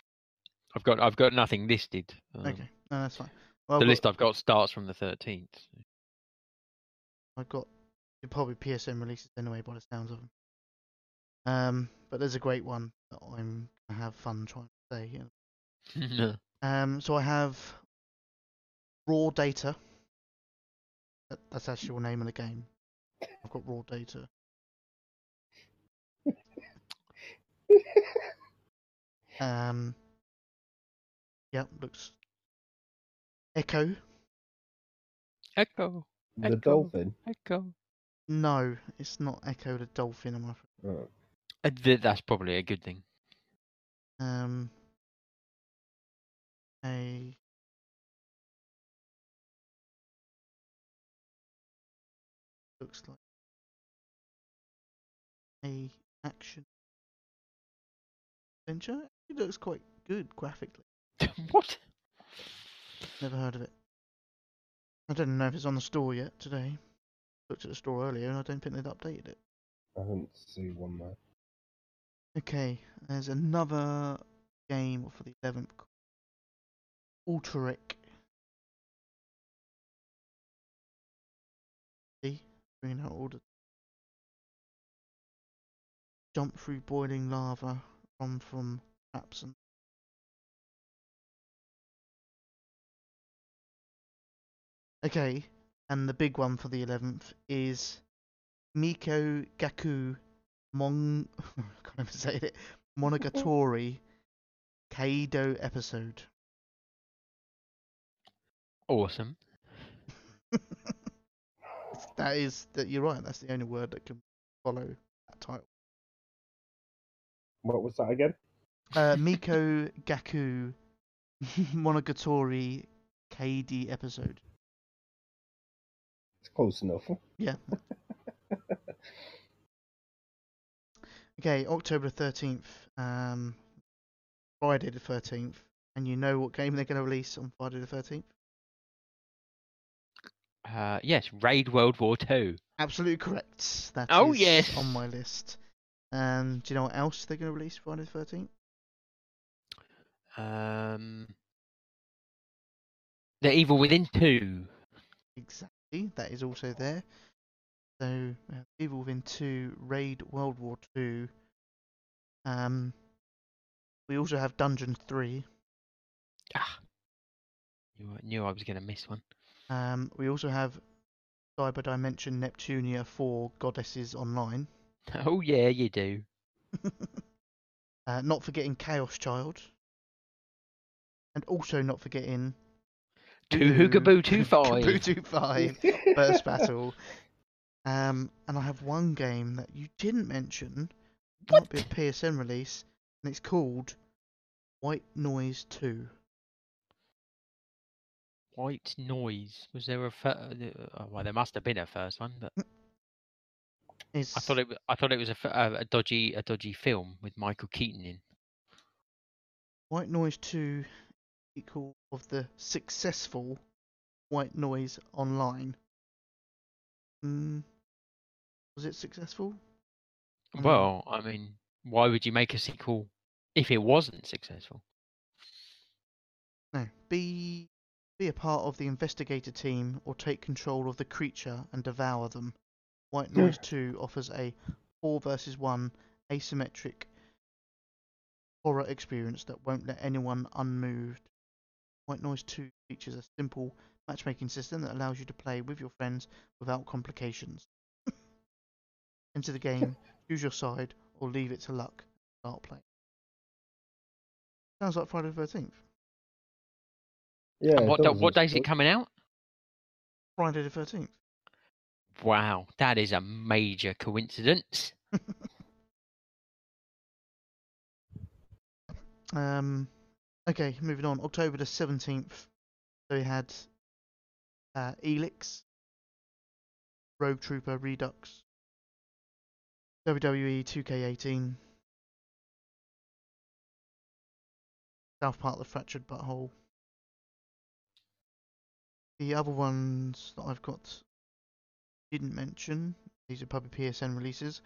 I've got I've got nothing listed. Um, Okay, no, that's fine. Well, The I've got- list I've got starts from the 13th. I've got probably PSN releases anyway by the sounds of them. Um, but there's a great one that I'm gonna have fun trying to say. yeah. (laughs) Um, so I have raw data. That, that's actually the name of the game. I've got raw data. (laughs) Um, Yep, looks. Echo. Echo, The Echo. dolphin. Echo. No, it's not Echo the dolphin. I'm afraid. Oh. That's probably a good thing. Um. A. Looks like a action adventure. It looks quite good graphically. (laughs) what? Never heard of it. I don't know if it's on the store yet today. Looked at the store earlier and I don't think they'd updated it. I haven't seen one there. Okay, there's another game for the 11th. Ulteric. See? Bringing out all the. Jump through boiling lava, run from traps and. Okay, and the big one for the 11th is Miko Gaku Mon. (laughs) I can't even say it. (laughs) Monogatari Kaido episode. Awesome. (laughs) that is that you're right. That's the only word that can follow that title. What was that again? Uh, (laughs) Miko Gaku (laughs) Monogatari KD episode. It's close enough. Yeah. okay, October thirteenth. Um, Friday the thirteenth. And you know what game they're going to release on Friday the thirteenth? Uh, yes, Raid World War Two. Absolutely correct. That Oh, is yes. on my list. Um, do you know what else they're going to release Friday the thirteenth? Um, The Evil Within Two. Exactly. That is also there. So have Evil Within Two, Raid World War Two. Um, we also have Dungeon Three. Ah, you knew I was going to miss one. Um, we also have Cyber Dimension Neptunia for Goddesses Online. (laughs) Oh yeah, you do. (laughs) uh, not forgetting Chaos Child. And also not forgetting Two (laughs) Boo- Hookaboo Two Five. Kabuto 5 First Battle. Um, and I have one game that you didn't mention. What? Might be a PSN release, and it's called White Noise 2. White Noise. Was there a? Fir- uh, well, there must have been a first one, but It's, I thought it. I thought it was a, f- a, a dodgy, a dodgy film with Michael Keaton in. White Noise 2 equal of the successful White Noise Online. Mm, was it successful? Mm. Well, I mean, why would you make a sequel if it wasn't successful? No. Be be a part of the investigator team or take control of the creature and devour them. White Noise 2 offers a 4 versus 1 asymmetric horror experience that won't let anyone unmoved. White Noise 2 features a simple matchmaking system that allows you to play with your friends without complications. (laughs) Enter the game, (laughs) choose your side, or leave it to luck. Start playing. Sounds like Friday the 13th. Yeah. What it what day is it coming out? Friday the 13th. Wow, that is a major coincidence. (laughs) Um, okay, moving on. October the 17th, so we had uh, Elex, Rogue Trooper Redux, WWE 2K18, South Park The Fractured Butthole. The other ones that I've got didn't mention, these are probably PSN releases.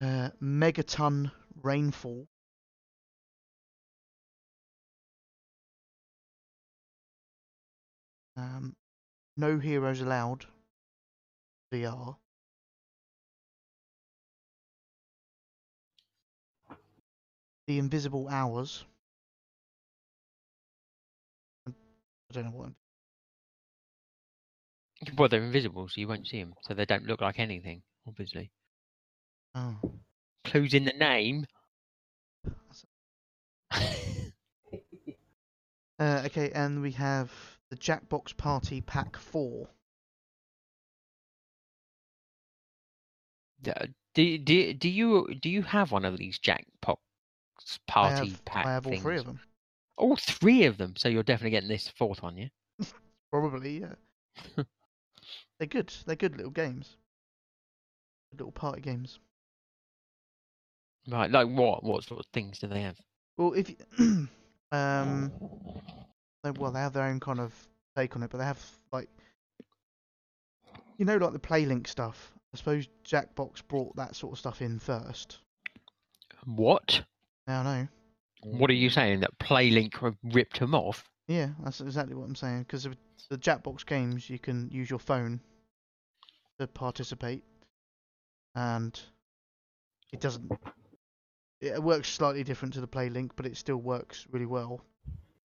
Uh, Megaton Rainfall. Um, no heroes allowed. VR. The Invisible Hours. I don't know what. Well, they're invisible, so you won't see them, so they don't look like anything. Obviously, Oh, clues in the name. Uh, okay, and we have the Jackbox Party Pack 4. Uh, Do, do, do you do you have one of these jackpot I party have, pack I have all things? three of them. All three of them. So you're definitely getting this fourth one, yeah? (laughs) Probably, yeah. (laughs) They're good. They're good little games. Good little party games. Right. Like what? What sort of things do they have? Well, if you, (clears throat) um, they, well, they have their own kind of take on it, but they have like, you know, like the PlayLink stuff. I suppose Jackbox brought that sort of stuff in first. What? Now, I know. What are you saying? That PlayLink ripped them off? Yeah, that's exactly what I'm saying. Because the Jackbox games, you can use your phone to participate, and it doesn't. It works slightly different to the Play Link, but it still works really well,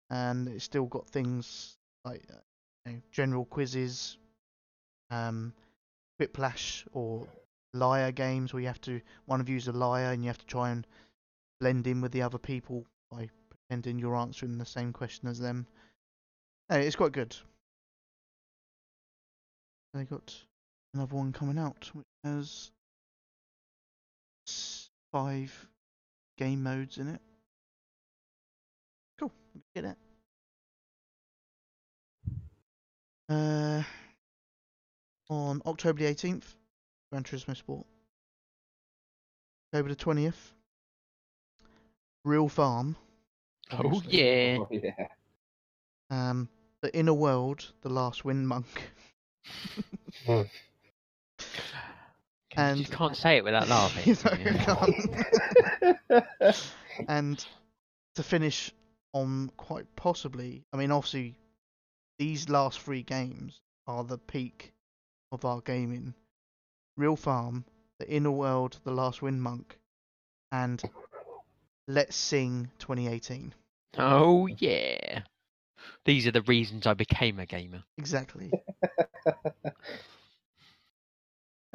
and it's still got things like uh, you know, general quizzes, um, Quiplash or liar games where you have to one of you's a liar and you have to try and blend in with the other people by pretending you're answering the same question as them. Hey, it's quite good. They got another one coming out which has five game modes in it. Cool, get it. Uh, on October the 18th, Gran Turismo Sport. October the 20th, Real Farm. Oh yeah. (laughs) Oh, yeah. Um, The Inner World, The Last Wind Monk. You (laughs) And- just can't say it without laughing. You know, you can't. (laughs) and to finish on quite possibly, I mean, obviously, these last three games are the peak of our gaming. Real Farm, The Inner World, The Last Wind Monk, and Let's Sing 2018. Oh yeah. These are the reasons I became a gamer. Exactly. (laughs)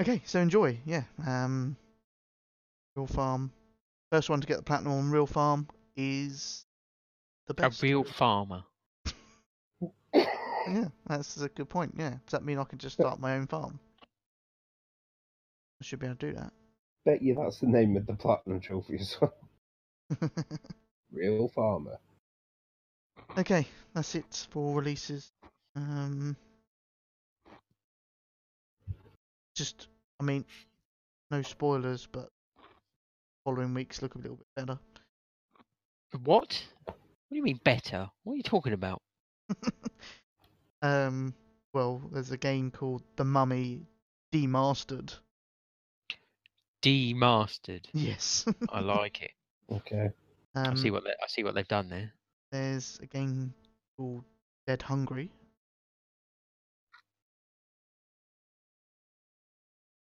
okay, so enjoy. Yeah. Um, Real Farm. First one to get the platinum on Real Farm is the best. A real farmer. Yeah, that's a good point. Yeah. Does that mean I can just start my own farm? I should be able to do that. Bet you that's the name of the platinum trophy as well. (laughs) Real farmer. okay, that's it for releases. Um, just, I mean, no spoilers, but following weeks look a little bit better. What? What do you mean better? What are you talking about? (laughs) um, well, there's a game called The Mummy Demastered. Demastered. Yes. I like it. (laughs) Okay. I um, see what they, I see what they've done there. There's a game called Dead Hungry.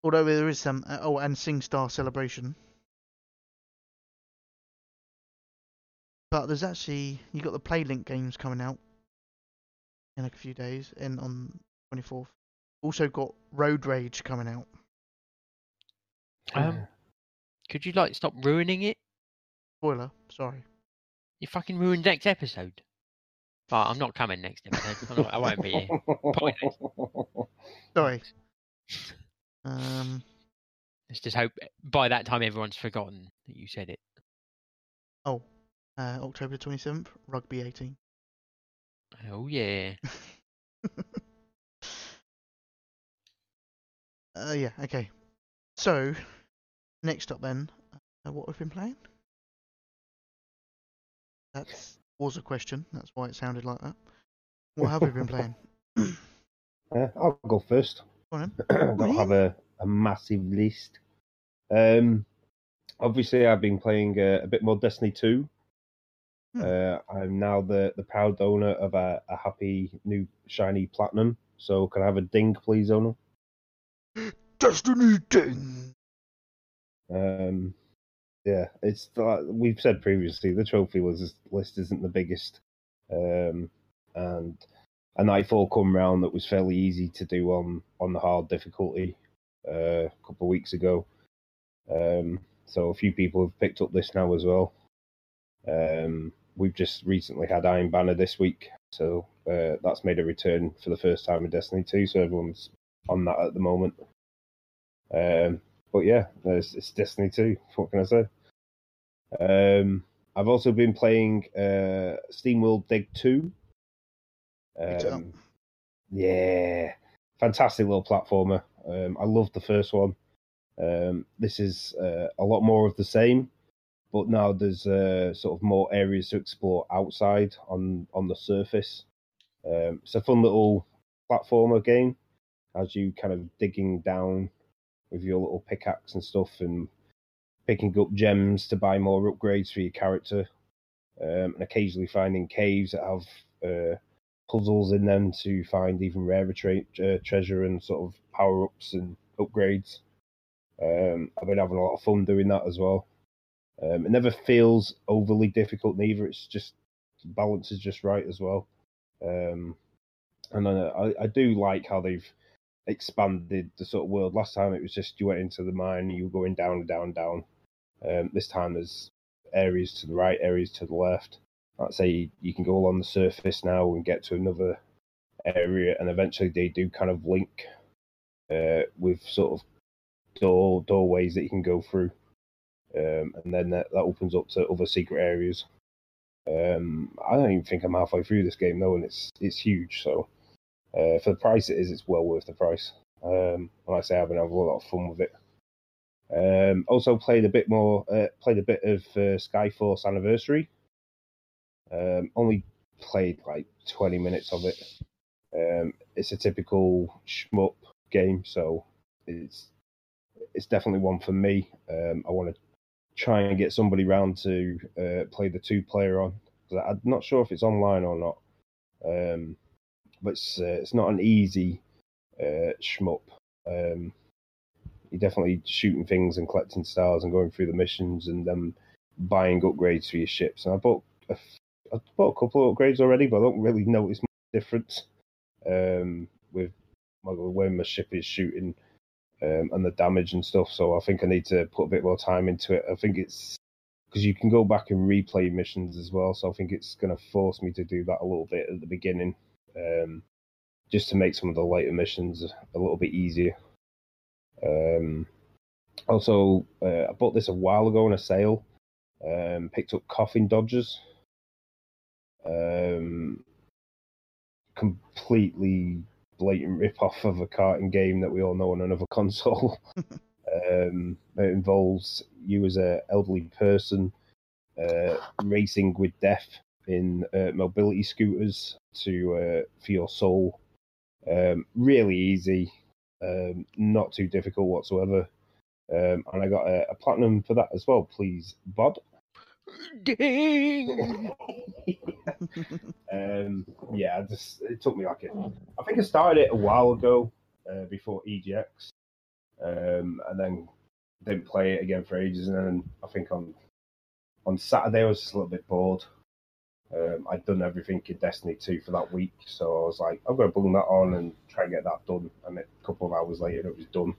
Although there is some, uh, oh, and SingStar Celebration. But there's actually you got the PlayLink games coming out in like a few days, in on 24th. Also got Road Rage coming out. Um, could you like stop ruining it? Spoiler, sorry. You fucking ruined next episode. But I'm not coming next episode. I'm not, I won't be here. (laughs) Pointless. Sorry. (laughs) Um, Let's just hope by that time everyone's forgotten that you said it. oh, uh, October 27th, Rugby 18. Oh yeah. (laughs) Uh, yeah, okay. So, next up then, uh, what we've been playing? That was a question. That's why it sounded like that. What have we been playing? (laughs) Uh, I'll go first. I don't (clears throat) have a, a massive list. Um, obviously, I've been playing uh, a bit more Destiny 2. Hmm. Uh, I'm now the, the proud owner of a, a happy new shiny platinum. So, can I have a ding, please, owner? (gasps) Destiny Ding! Um, yeah, it's like we've said previously. The trophy was list isn't the biggest, um, and a nightfall come round that was fairly easy to do on on the hard difficulty uh, a couple of weeks ago. Um, so a few people have picked up this now as well. Um, we've just recently had Iron Banner this week, so uh, that's made a return for the first time in Destiny 2. So everyone's on that at the moment. Um, but yeah, it's, it's Destiny 2. What can I say? Um, I've also been playing uh, SteamWorld Dig 2. Um, yeah, fantastic little platformer. Um, I loved the first one. Um, this is uh, a lot more of the same, but now there's uh, sort of more areas to explore outside on on the surface. Um, it's a fun little platformer game as you kind of digging down with your little pickaxe and stuff and picking up gems to buy more upgrades for your character, um, and occasionally finding caves that have uh, puzzles in them to find even rarer uh, treasure and sort of power ups and upgrades. Um, I've been having a lot of fun doing that as well. Um, it never feels overly difficult, neither. It's just balance is just right as well. Um, and I, I do like how they've expanded the sort of world. Last time it was just you went into the mine, you were going down, down, down. Um, this time there's areas to the right, areas to the left. Let's say you, can go along the surface now and get to another area, and eventually they do kind of link uh, with sort of door doorways that you can go through, um, and then that, that opens up to other secret areas. Um, I don't even think I'm halfway through this game though, and it's it's huge. So uh, for the price it is, it's well worth the price. Um, and like I say I've been having a lot of fun with it. Um, also played a bit more, uh, played a bit of uh, Skyforce Anniversary. Um, only played like 20 minutes of it. Um, it's a typical shmup game, so it's it's definitely one for me. Um, I want to try and get somebody round to uh, play the two player on. I'm not sure if it's online or not, um, but it's uh, it's not an easy uh, shmup. Um, you're definitely shooting things and collecting stars and going through the missions and then buying upgrades for your ships. And I bought a, I bought a couple of upgrades already, but I don't really notice much difference um, with my, when my ship is shooting um, and the damage and stuff. So I think I need to put a bit more time into it. I think it's because you can go back and replay missions as well. So I think it's going to force me to do that a little bit at the beginning, um, just to make some of the later missions a little bit easier. Um, also, uh, I bought this a while ago on a sale. Um, picked up Coffin Dodgers. Um, completely blatant rip off of a karting game that we all know on another (laughs) console. um, it involves you as an elderly person uh, racing with death in uh, mobility scooters to uh, for your soul. Um, really easy, um, not too difficult whatsoever. Um, and I got a, a platinum for that as well, please, Bod. Ding! (laughs) um, yeah, just it took me like a, I think I started it a while ago uh, before EGX, um, and then didn't play it again for ages. And then I think on on Saturday I was just a little bit bored. Um, I'd done everything in Destiny 2 for that week, so I was like, I'm going to bung that on and try and get that done. And a couple of hours later, it was done.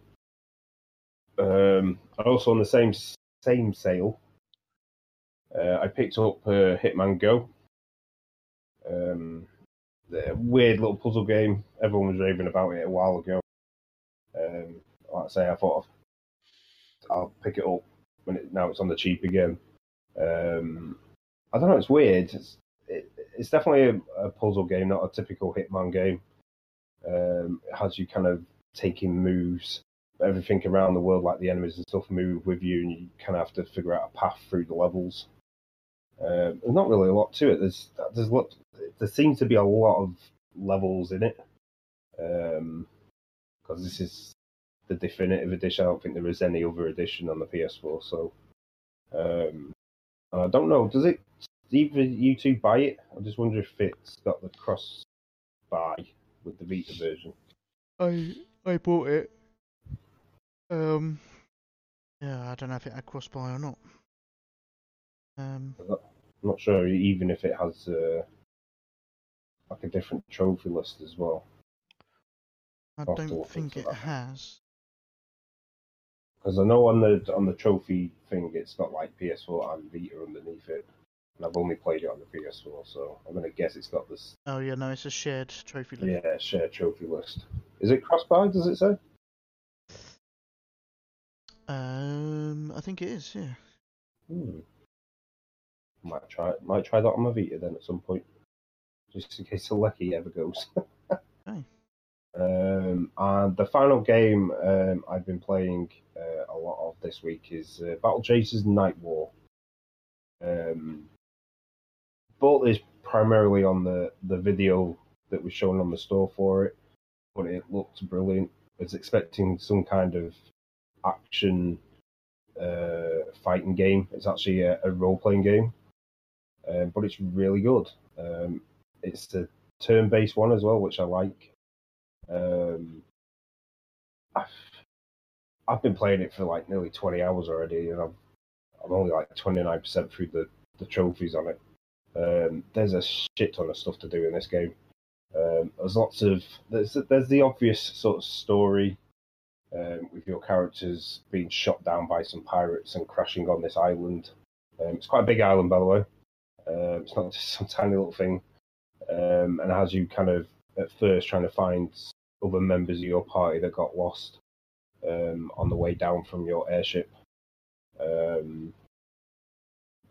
Um, also on the same same sale, uh, I picked up uh, Hitman Go. Um, weird little puzzle game. Everyone was raving about it a while ago. Um, like I say, I thought I'll pick it up when it, now it's on the cheap again. Um, I don't know. It's weird. It's, it, it's definitely a, a puzzle game, not a typical Hitman game. Um, it has you kind of taking moves. Everything around the world, like the enemies and stuff, move with you, and you kind of have to figure out a path through the levels. Um, there's not really a lot to it. There's there's lot. There seems to be a lot of levels in it. Because this is the definitive edition. I don't think there is any other edition on the PS4. So um, and I don't know. Does it? Do you two buy it? I just wonder if it's got the cross buy with the Vita version. I I bought it. Um, yeah, I don't know if it had cross buy or not. Um, I'm not sure even if it has uh, like a different trophy list as well. I I'll don't think it that. has. Because I know on the on the trophy thing, it's got like PS4 and Vita underneath it. And I've only played it on the PS4, so I'm gonna guess it's got this Oh yeah, no, it's a shared trophy list. yeah shared trophy list. Is it cross-buy? Does it say? Um, I think it is. Yeah. Hmm. Might try might try that on my Vita then at some point, just in case the Lecky ever goes. (laughs) Okay. Um, and the final game um, I've been playing uh, a lot of this week is uh, Battle Chasers Nightwar. Um, bought this primarily on the, the video that was shown on the store for it, but it looked brilliant. I was expecting some kind of action uh, fighting game. It's actually a, a role playing game, um, but it's really good. Um, it's a turn based one as well, which I like. Um, I've, I've been playing it for like nearly 20 hours already, and I'm, I'm only like 29% through the, the trophies on it. Um, there's a shit ton of stuff to do in this game. Um, there's lots of there's there's the obvious sort of story um, with your characters being shot down by some pirates and crashing on this island. Um, it's quite a big island, by the way. Um, it's not just some tiny little thing. Um, and as you kind of at first trying to find other members of your party that got lost um, on the way down from your airship. Um,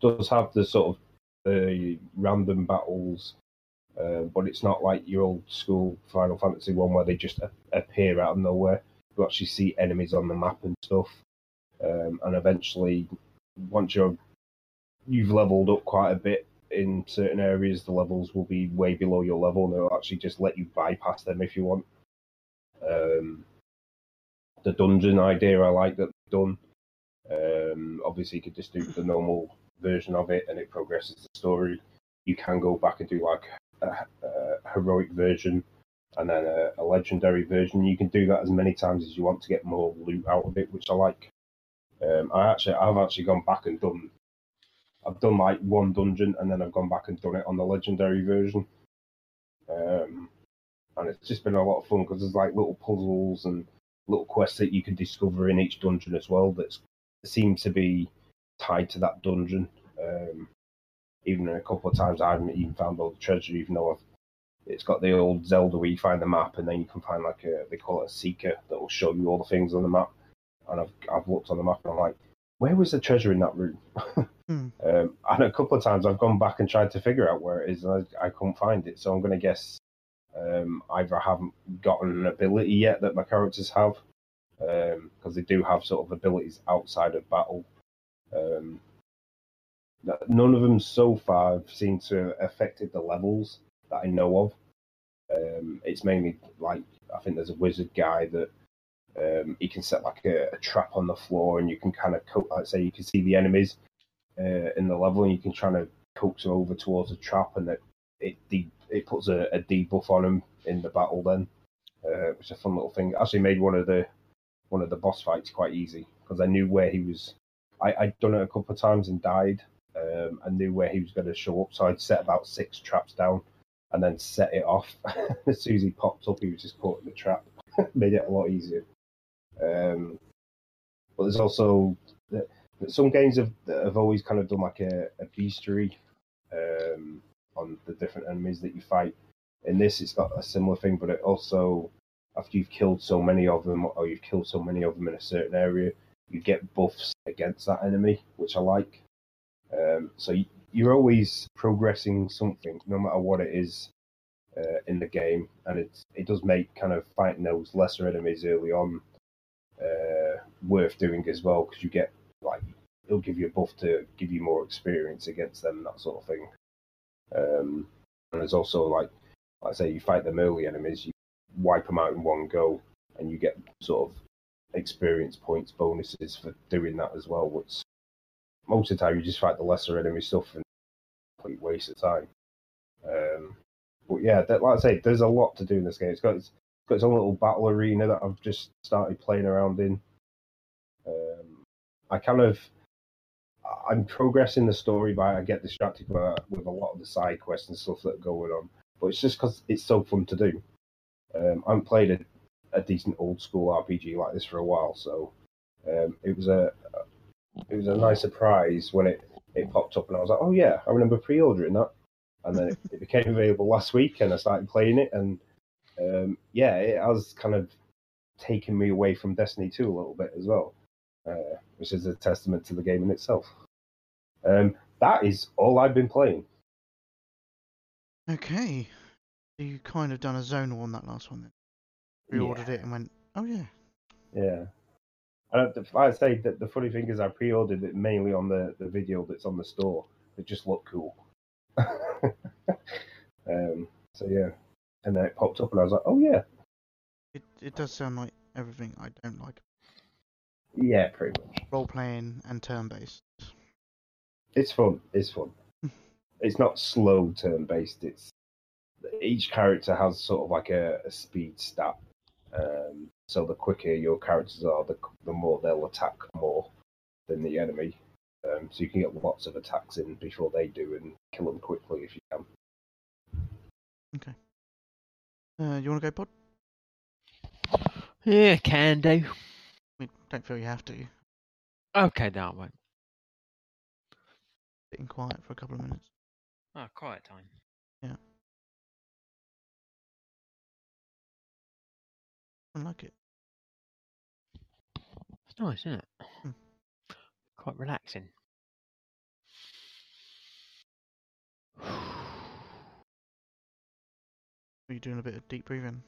does have the sort of the random battles, uh, but it's not like your old school Final Fantasy one where they just appear out of nowhere. You actually see enemies on the map and stuff, um, and eventually, once you're you've leveled up quite a bit in certain areas, the levels will be way below your level, and they'll actually just let you bypass them if you want. Um, the dungeon idea I like that they've done. Um, obviously, you could just do the normal version of it, and it progresses the story. You can go back and do like a, a heroic version, and then a, a legendary version. You can do that as many times as you want to get more loot out of it, which I like. Um, I actually, I've actually gone back and done. I've done like one dungeon, and then I've gone back and done it on the legendary version. Um, and it's just been a lot of fun because there's like little puzzles and little quests that you can discover in each dungeon as well that seem to be tied to that dungeon. Um, even a couple of times I haven't even found all the treasure, even though I've, it's got the old Zelda where you find the map and then you can find like a they call it a seeker that will show you all the things on the map. And I've I've looked on the map and I'm like, where was the treasure in that room? Hmm. (laughs) um, and a couple of times I've gone back and tried to figure out where it is, and I, I couldn't find it. So I'm going to guess um, either I haven't gotten an ability yet that my characters have, because they do have sort of abilities outside of battle. Um, none of them so far seem to have affected the levels that I know of. Um, it's mainly like I think there's a wizard guy that um, he can set like a, a trap on the floor, and you can kind of co- like say you can see the enemies uh, in the level, and you can try to coax them over towards a trap, and it it de- it puts a, a debuff on them in the battle then, uh, which is a fun little thing. Actually, made one of the one of the boss fights quite easy because I knew where he was. I I'd done it a couple of times and died. Um, I knew where he was going to show up, so I'd set about six traps down and then set it off. (laughs) as soon as he popped up, he was just caught in the trap. (laughs) Made it a lot easier. Um, but there's also some games have have always kind of done like a, a bestiary um, on the different enemies that you fight. In this, it's got a similar thing, but it also after you've killed so many of them, or you've killed so many of them in a certain area, you get buffs against that enemy, which I like. Um, so you, you're always progressing something, no matter what it is uh, in the game, and it it does make kind of fighting those lesser enemies early on uh, worth doing as well because you get like it'll give you a buff to give you more experience against them, that sort of thing. Um, and there's also like I say, you fight them early enemies, you wipe them out in one go, and you get sort of experience points bonuses for doing that as well. Which most of the time you just fight the lesser enemy stuff and complete waste of time. Um, but yeah, that, like I say, there's a lot to do in this game. It's got it's got its own little battle arena that I've just started playing around in. Um, I kind of I'm progressing the story, but I get distracted with, with a lot of the side quests and stuff that are going on. But it's just because it's so fun to do. Um, I haven't played a, a decent old school RPG like this for a while, so um, it was a it was a nice surprise when it it popped up, and I was like, oh yeah, I remember pre-ordering that, and then it, it became available last week, and I started playing it, and um, yeah, it has kind of taken me away from Destiny 2 a little bit as well, uh, which is a testament to the game in itself. Um, that is all I've been playing. Okay. You kind of done a zonal on that last one then. Pre-ordered it and went, oh yeah. Yeah. And I- say that the funny thing is, I pre-ordered it mainly on the, the video that's on the store. It just looked cool. (laughs) um, so yeah, and then it popped up, and I was like, "Oh yeah, It it does sound like everything I don't like. yeah, pretty much." Role playing and turn based. It's fun. It's fun. (laughs) it's not slow turn-based. It's each character has sort of like a, a speed stat. Um, so the quicker your characters are, the the more they'll attack more than the enemy. Um, so you can get lots of attacks in before they do, and kill them quickly if you can. Uh, you want to go pod? Yeah, can do. I don't feel you have to. Okay, no, I won't. Sitting quiet for a couple of minutes. Oh, quiet time. Yeah. I like it. It's nice, isn't it? Hmm. Quite relaxing. (sighs) (sighs) (sighs) Are you doing a bit of deep breathing?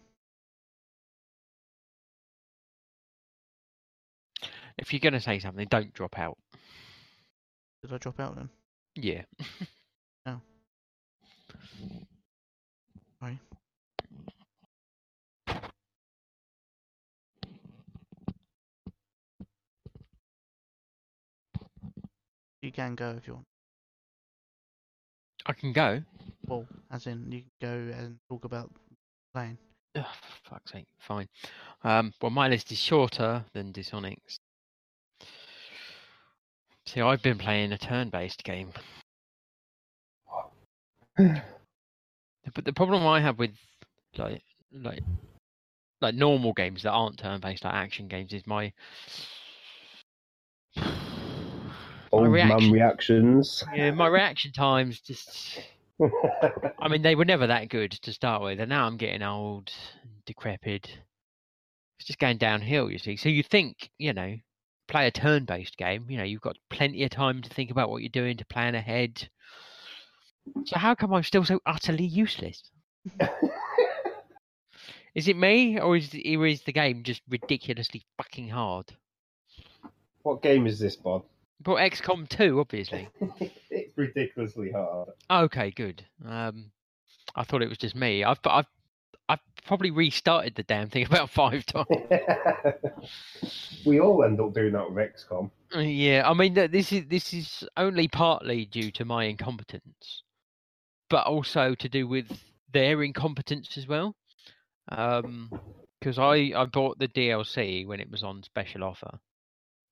If you're going to say something, don't drop out. Did I drop out then? Yeah. (laughs) Oh. Sorry. You can go if you want. I can go. Well, as in you can go and talk about playing. Ugh, fuck's sake. Fine. Um, well, my list is shorter than Dishonic's. See, I've been playing a turn-based game. But the problem I have with like like like normal games that aren't turn-based, like action games, is my (sighs) my Old reaction. man reactions. yeah, my reaction times just. I mean, they were never that good to start with, and now I'm getting old, decrepit. It's just going downhill, you see. So you think, you know, play a turn-based game. You know, you've got plenty of time to think about what you're doing, to plan ahead. So how come I'm still so utterly useless? Is it me, or is or is the game just ridiculously fucking hard? what game is this, Bob? But XCOM 2, obviously. (laughs) it's ridiculously hard. Okay, good. Um, I thought it was just me. I've I've I've probably restarted the damn thing (laughs) about five times. (laughs) we all end up doing that with XCOM. Uh, Yeah, I mean this is this is only partly due to my incompetence, but also to do with their incompetence as well. Um, because I I bought the DLC when it was on special offer,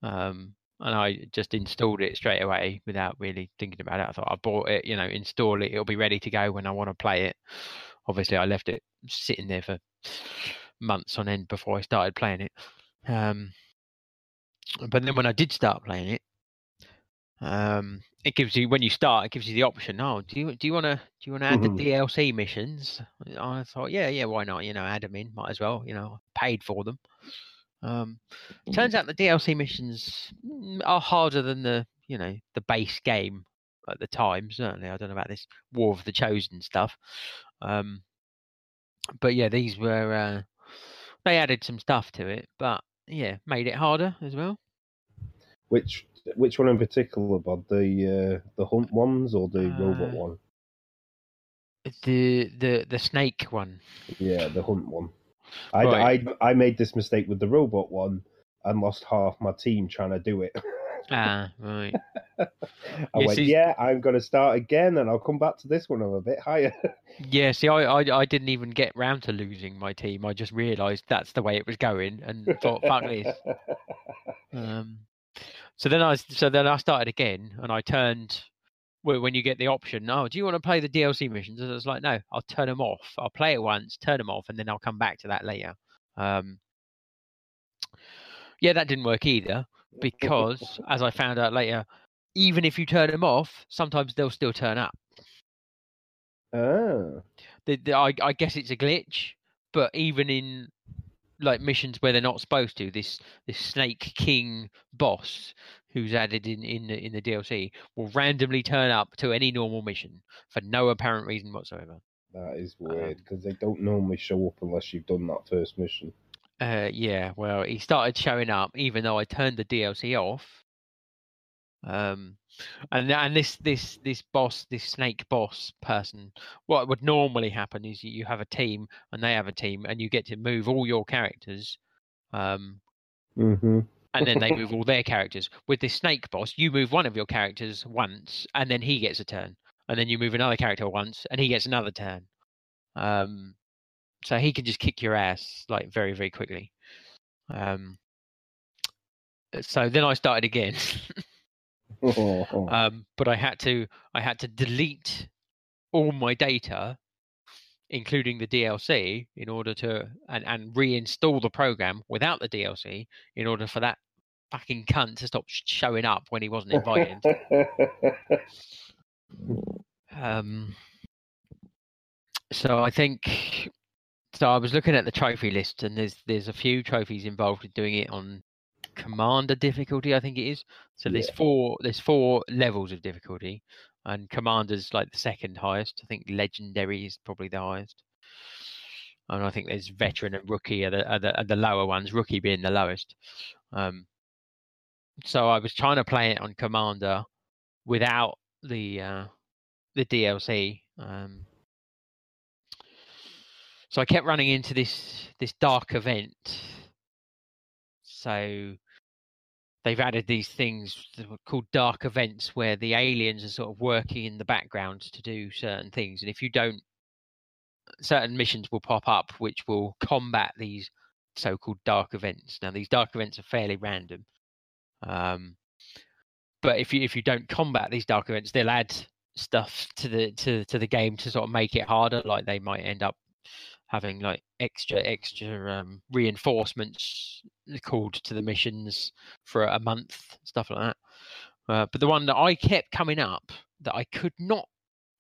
um, and I just installed it straight away without really thinking about it. I thought I bought it, you know, install it, it'll be ready to go when I want to play it. Obviously, I left it sitting there for months on end before I started playing it. Um, but then when I did start playing it, um, it gives you when you start, it gives you the option. Oh, do you do you want to do you want to add Mhm. the DLC missions? I thought, yeah, yeah, why not? You know, add them in, might as well. You know, paid for them. Um, turns out the DLC missions mm, are harder than the you know the base game at the time. Certainly, I don't know about this War of the Chosen stuff. Um, but yeah, these were uh, they added some stuff to it, but yeah, made it harder as well. Which which one in particular, Bob? The uh, the hunt ones or the robot Uh, one? The the the snake one. Yeah, the hunt one. I, Right. I I made this mistake with the robot one and lost half my team trying to do it. (laughs) Ah, right. (laughs) I Yeah, went, see- yeah, I'm going to start again, and I'll come back to this one. I'm a bit higher. (laughs) Yeah, see, I, I I didn't even get round to losing my team. I just realised that's the way it was going, and thought, "Fuck this." Um, so then I, so then I started again, and I turned. When you get the option, oh, do you want to play the DLC missions? And I was like, no, I'll turn them off. I'll play it once, turn them off, and then I'll come back to that later. Um, yeah, that didn't work either because, (laughs) as I found out later, even if you turn them off, sometimes they'll still turn up. Ah. The, the, I, I guess it's a glitch, but even in like missions where they're not supposed to, this this Snake King boss who's added in in the, in the DLC will randomly turn up to any normal mission for no apparent reason whatsoever. That is Um, weird because they don't normally show up unless you've done that first mission. Uh, yeah, well, he started showing up even though I turned the DLC off. Um, and and this this this boss, this snake boss person, what would normally happen is you you have a team and they have a team, and you get to move all your characters, um, Mm-hmm. And then they move (laughs) all their characters. With this snake boss, you move one of your characters once, and then he gets a turn, and then you move another character once, and he gets another turn. Um, so he can just kick your ass like very very quickly. Um, so then I started again, (laughs) (laughs) um, but I had to I had to delete all my data, including the DLC, in order to and, and reinstall the program without the DLC in order for that fucking cunt to stop showing up when he wasn't invited. (laughs) um, so I think so. I was looking at the trophy list, and there's there's a few trophies involved in doing it on commander difficulty. I think it is. So there's Yeah. four there's four levels of difficulty, and commander's like the second highest. I think legendary is probably the highest. And I think there's veteran and rookie are the, are the, are the lower ones, rookie being the lowest. Um, so I was trying to play it on Commander without the uh, the DLC. Um, so I kept running into this this dark event. So they've added these things called dark events where the aliens are sort of working in the background to do certain things, and if you don't, certain missions will pop up which will combat these so-called dark events. Now these dark events are fairly random. Um, but if you if you don't combat these dark events, they'll add stuff to the to to the game to sort of make it harder. Like they might end up having like extra extra um, reinforcements called to the missions for a month, stuff like that. Uh, but the one that I kept coming up that I could not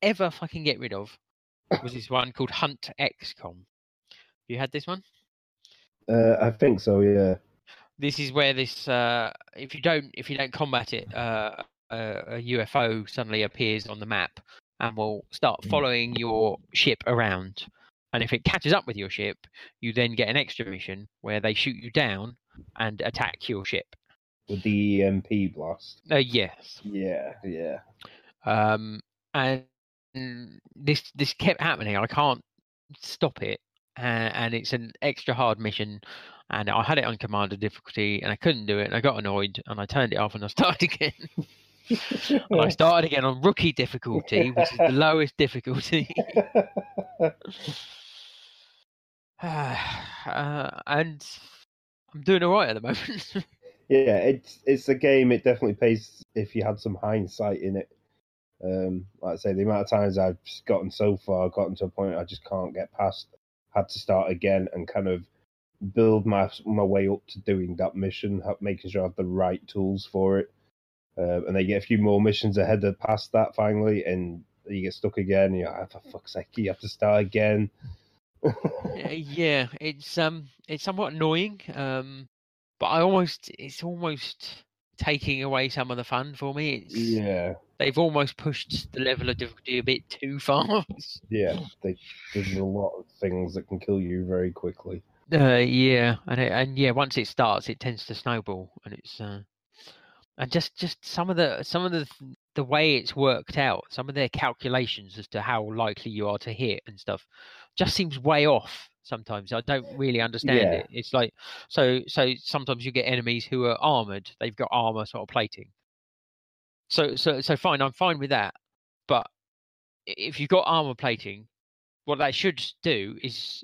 ever fucking get rid of was this one called Hunt XCOM. You had this one? uh, I think so. Yeah. This is where this uh, if you don't if you don't combat it uh, a, a UFO suddenly appears on the map and will start following your ship around and if it catches up with your ship you then get an extra mission where they shoot you down and attack your ship With the EMP blast. uh, yes Yeah. Yeah. um, and this this kept happening. I can't stop it, uh, and it's an extra hard mission. And I had it on commander difficulty, and I couldn't do it. And I got annoyed, and I turned it off, and I (laughs) started again. and (laughs) I started again on rookie difficulty, which is the (laughs) lowest difficulty. uh, (sighs) (sighs) and I'm doing all right at the moment. yeah, it's it's a game. It definitely pays if you had some hindsight in it. Um, like I say, the amount of times I've gotten so far, gotten to a point I just can't get past, had to start again and kind of build my my way up to doing that mission, making sure I have the right tools for it. Uh, and they get a few more missions ahead of past that finally, and you get stuck again. And you're like, "Ah, for fuck's sake, you have to start again. Uh, (laughs) yeah, it's um, it's somewhat annoying. Um, but I almost, it's almost taking away some of the fun for me. It's yeah, they've almost pushed the level of difficulty a bit too far. (laughs) yeah. They, there's a lot of things that can kill you very quickly. Uh, yeah, and it, and yeah, once it starts, it tends to snowball, and it's uh, and just just some of the some of the the way it's worked out, some of their calculations as to how likely you are to hit and stuff, just seems way off. Sometimes I don't really understand Yeah. it. It's like so so sometimes you get enemies who are armored, they've got armor sort of plating. So so so fine, I'm fine with that, but if you've got armor plating, what that should do is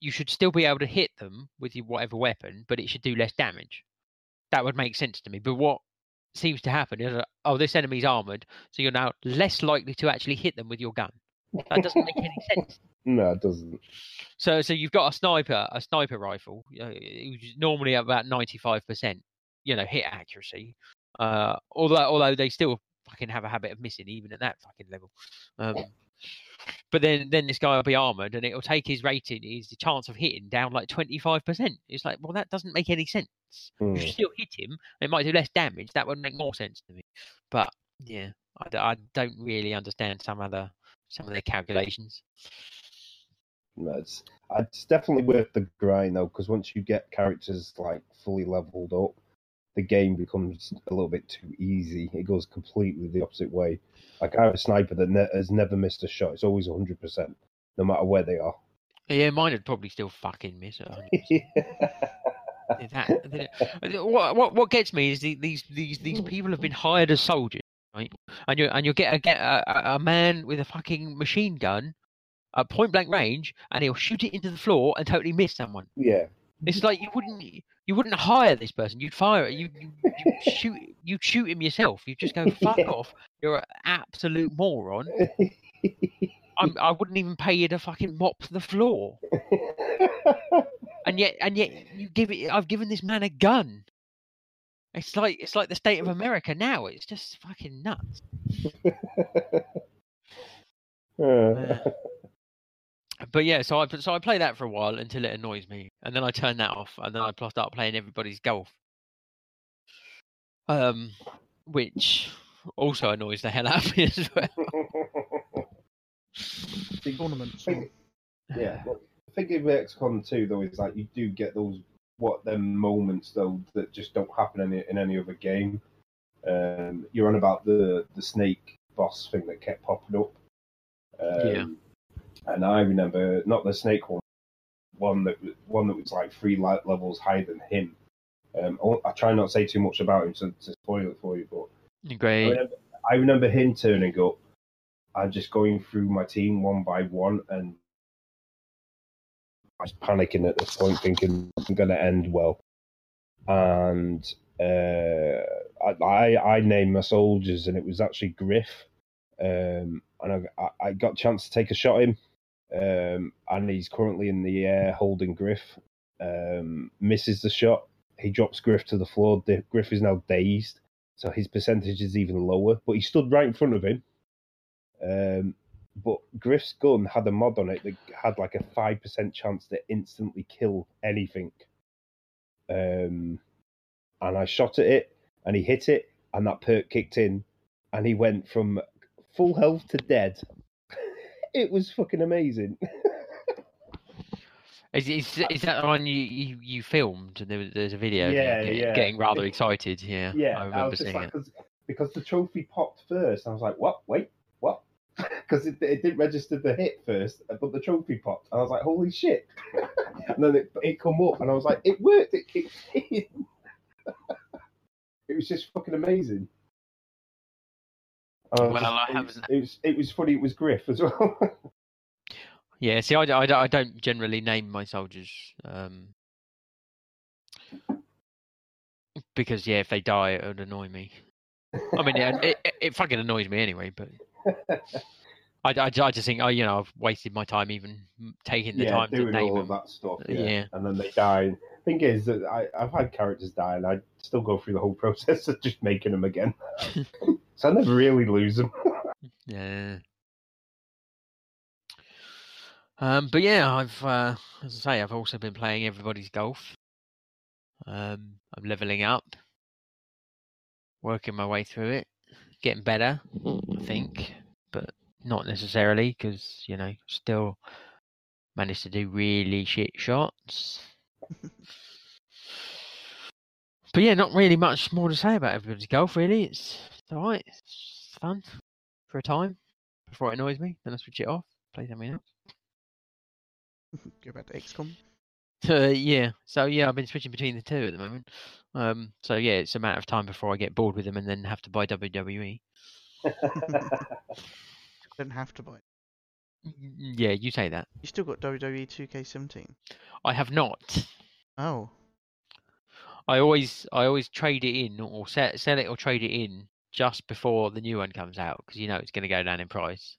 you should still be able to hit them with your whatever weapon, but it should do less damage. That would make sense to me. But what seems to happen is, oh, this enemy's armored, so you're now less likely to actually hit them with your gun. That doesn't make any sense. (laughs) No, it doesn't. So, so you've got a sniper, a sniper rifle, uh, which is normally about ninety-five percent, you know, hit accuracy. Uh, although although they still fucking have a habit of missing even at that fucking level. Um, but then then this guy will be armored and it'll take his rating, his chance of hitting down like twenty five percent. It's like, well, that doesn't make any sense. Hmm. You still hit him. It might do less damage. That would make more sense to me. But yeah, I, I don't really understand some other some of their calculations. No, it's it's definitely worth the grind though, because once you get characters like fully leveled up, the game becomes a little bit too easy. It goes completely the opposite way. Like I have a sniper that ne- has never missed a shot. It's always hundred percent, no matter where they are. Yeah, mine would probably still fucking miss it. 100%. that, that- what, what what gets me is the, these these these people have been hired as soldiers, right? And you and you get a get a- a man with a fucking machine gun at point blank range, and he'll shoot it into the floor and totally miss someone. yeah, It's like you wouldn't you wouldn't hire this person. You'd fire it. You you you shoot you shoot him yourself. You just go (laughs) fuck Yeah. off. You're an absolute moron. I'm, I wouldn't even pay you to fucking mop the floor. and yet and yet you give it I've given this man a gun. It's like it's like the state of America now. It's just fucking nuts. (laughs) Uh, But yeah, so I so I play that for a while until it annoys me, and then I turn that off, and then I pl- start playing everybody's golf. Um, which also annoys the hell out of me as well. (laughs) Tournaments. Think- yeah, well, the thing with XCOM 2 though is like you do get those what them moments though that just don't happen in, in any other game. Um, you're on about the the snake boss thing that kept popping up. Um, Yeah. And I remember not the snake one, one that was- one that was like three light levels higher than him. Um, I, I try not to say too much about him to, to spoil it for you, but I remember, I remember him turning up and just going through my team one by one, and I was panicking at this point, thinking I'm going to end well. And uh, I, I named my soldiers, and it was actually Griff. Um, and I, I- I got a chance to take a shot at him, um, and he's currently in the air holding Griff. Um, misses the shot. He drops Griff to the floor. Griff is now dazed so his percentage is even lower. But he stood right in front of him. Um, but Griff's gun had a mod on it that had like a five percent chance to instantly kill anything. Um, and I shot at it, and he hit it, and that perk kicked in, and he went from full health to dead. It was fucking amazing. (laughs) Is, is, is that the one you, you, you filmed? And there was, there's a video Yeah, get- yeah. getting rather excited. Yeah, Yeah, I I, remember was seeing like, it. cause, because the trophy popped first. I was like, what? Wait, what? (laughs) Because it, it didn't register the hit first, but the trophy popped. And I was like, holy shit. (laughs) and then it, it come up, and I was like, it worked. It kicked in. it was just fucking amazing. I Well, I it, was, haven't- it was it was funny. It was Griff as well. (laughs) Yeah, see, I don't generally name my soldiers. Um, because, yeah, if they die, it would annoy me. I mean, it, it, it- it fucking annoys me anyway, but I, I, I just think, oh, you know, I've wasted my time even taking the yeah, time to doing name all them. of that stuff. Yeah. Yeah. and then they die. Thing is that I, I've had characters die, and I still go through the whole (laughs) process of just making them again. (laughs) so I never really lose them. (laughs) Yeah. Um, but yeah, I've uh, as I say, I've also been playing everybody's golf. Um, I'm leveling up, working my way through it, getting better, I think, but not necessarily because you know still managed to do really shit shots. (laughs) but yeah, not really much more to say about everybody's golf. Really, it's, it's all right. It's fun for a time before it annoys me. Then I switch it off, play something else. (laughs) Go back to XCOM. Uh, yeah. So yeah, I've been switching between the two at the moment. Um. So yeah, it's a matter of time before I get bored with them and then have to buy. WWE. Don't (laughs) have to buy. It. Yeah, you say that. You still got WWE 2K17. I have not. Oh, I always, I always trade it in or sell, sell it or trade it in just before the new one comes out because you know it's going to go down in price.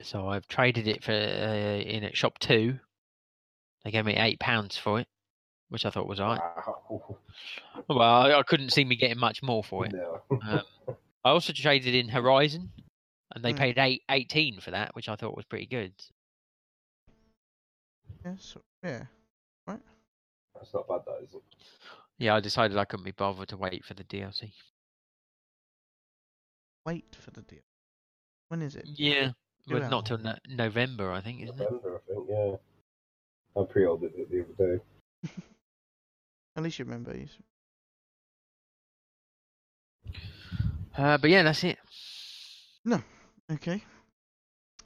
So I've traded it for uh, in at ShopTo. They gave me eight pounds for it, which I thought was alright. Wow. Well, I, I couldn't see me getting much more for it. No. Um, I also traded in Horizon, and they Mm. paid eight, 18 for that, which I thought was pretty good. Yeah, so, yeah. Right. That's not bad, that is it? Yeah, I decided I couldn't be bothered to wait for the DLC. Wait for the DLC. When is it? Yeah, Two well, not hours. till no- November, I think, isn't it? November, I think, yeah. I pre-ordered it the other day. (laughs) (laughs) At least you remember. you Uh, but yeah, that's it. Okay.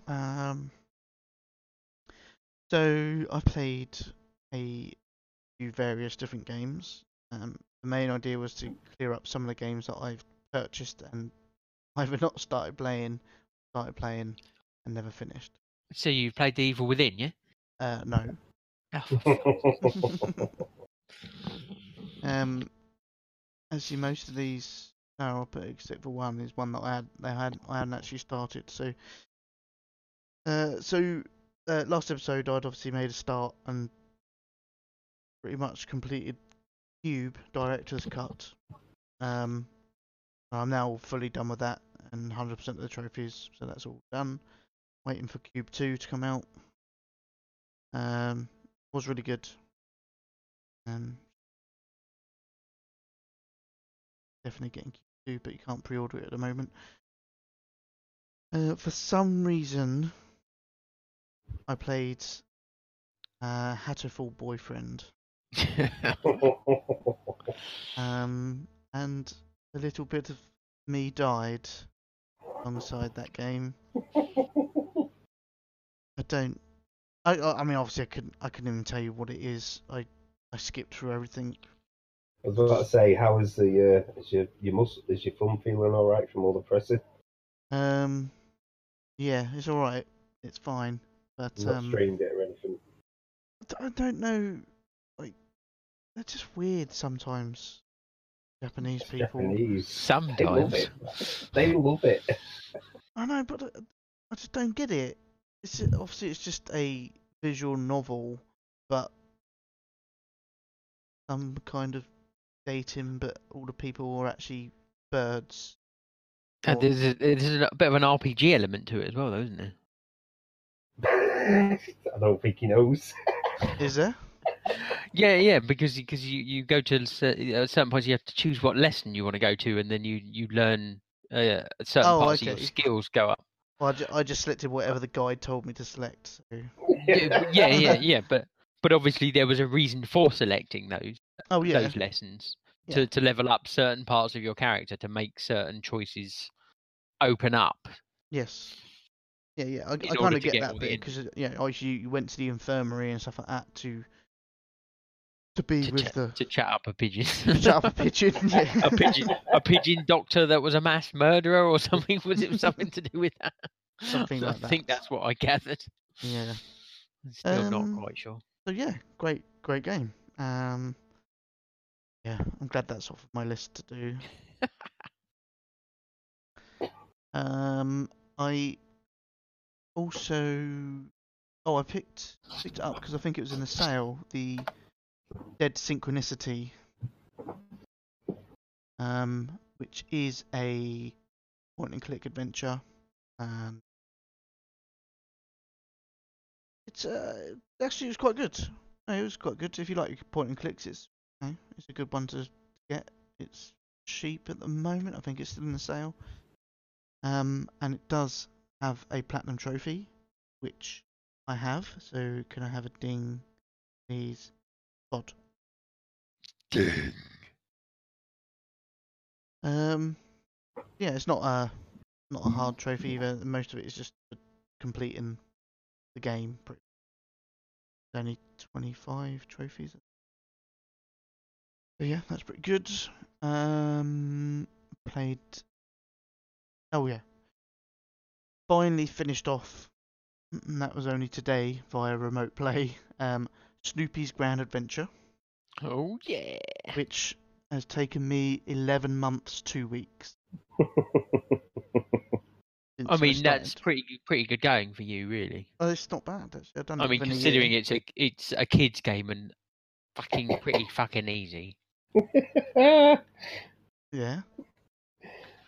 Um. So I played a few various different games. Um, the main idea was to clear up some of the games that I've purchased and (laughs) either not started playing, started playing, and never finished. So you played the Evil Within, yeah? Uh, no. (laughs) (laughs) Um, as you most of these are up except for one is one that I had they had I hadn't actually started. So, uh, so uh, last episode I'd obviously made a start and pretty much completed Q.U.B.E. Director's Cut. Um, I'm now fully done with that and 100% of the trophies, so that's all done. Waiting for Q.U.B.E. 2 to come out. Um, was really good. Um, definitely getting Q.U.B.E. 2, but you can't pre-order it at the moment. Uh, for some reason, I played uh, Hatoful Boyfriend, (laughs) um, and a little bit of me died alongside that game. (laughs) I don't. I I I mean, obviously, I couldn't. I couldn't even tell you what it is. I I skipped through everything. I was about to say, how is the uh, is your your mus is your thumb feeling all right from all the pressing? Um, yeah, it's all right. It's fine, but Not um, strained it or anything. d- I don't know. Like, they're just weird sometimes. Japanese people. Japanese. They love Sometimes. it. They love it. (laughs) I know, but I, I just don't get it. It's ju- obviously it's just a visual novel, but some kind of dating, but all the people are actually birds. And Or- there's a, there's a bit of an RPG element to it as well, though, isn't there? (laughs) I don't think he knows. (laughs) Is there? Yeah, yeah, because because you, you go to cer- at certain points you have to choose what lesson you want to go to, and then you you learn uh, certain Oh, parts of your skills go up. Well, I, ju- I just selected whatever the guide told me to select. So. yeah, yeah, yeah, yeah, but but obviously there was a reason for selecting those Oh yeah. those lessons Yeah. to to level up certain parts of your character to make certain choices open up. Yes. Yeah, yeah. I, I kind of get get that bit because yeah, obviously you, went to the infirmary and stuff like that to to be To, with ch- the to chat up a pigeon. (laughs) chat up a pigeon. (laughs) Yeah. a pigeon, a pigeon doctor that was a mass murderer or (laughs) something. Was it something to do with that? Something I like that. think that's what I gathered. yeah. I'm Still Um, not quite sure. So yeah, great, great game. Um, yeah, I'm glad that's off my list to do. (laughs) um, I also, oh, I picked picked it up because I think it was in the sale. The Dead Synchronicity, um, which is a point and click adventure, and it's uh actually it was quite good. No, it was quite good. If you like point and clicks, it's you know, it's a good one to get. It's cheap at the moment. I think it's still in the sale. Um, and it does have a platinum trophy, which I have. So can I have a ding, please? ding Um, yeah, it's not a not a hard trophy either. Most of it is just completing the game. pretty- Only 25 trophies. So yeah, that's pretty good. Um, played. Oh yeah. Finally finished off. And that was only today via remote play. (laughs) Um, Snoopy's Grand Adventure, Oh yeah. which has taken me 11 months, two weeks. (laughs) Since I mean, that's pretty pretty good going for you, really. Oh, it's not bad. Actually. I've done I mean, considering it's a it's a kids game and fucking pretty fucking easy. (laughs) Yeah.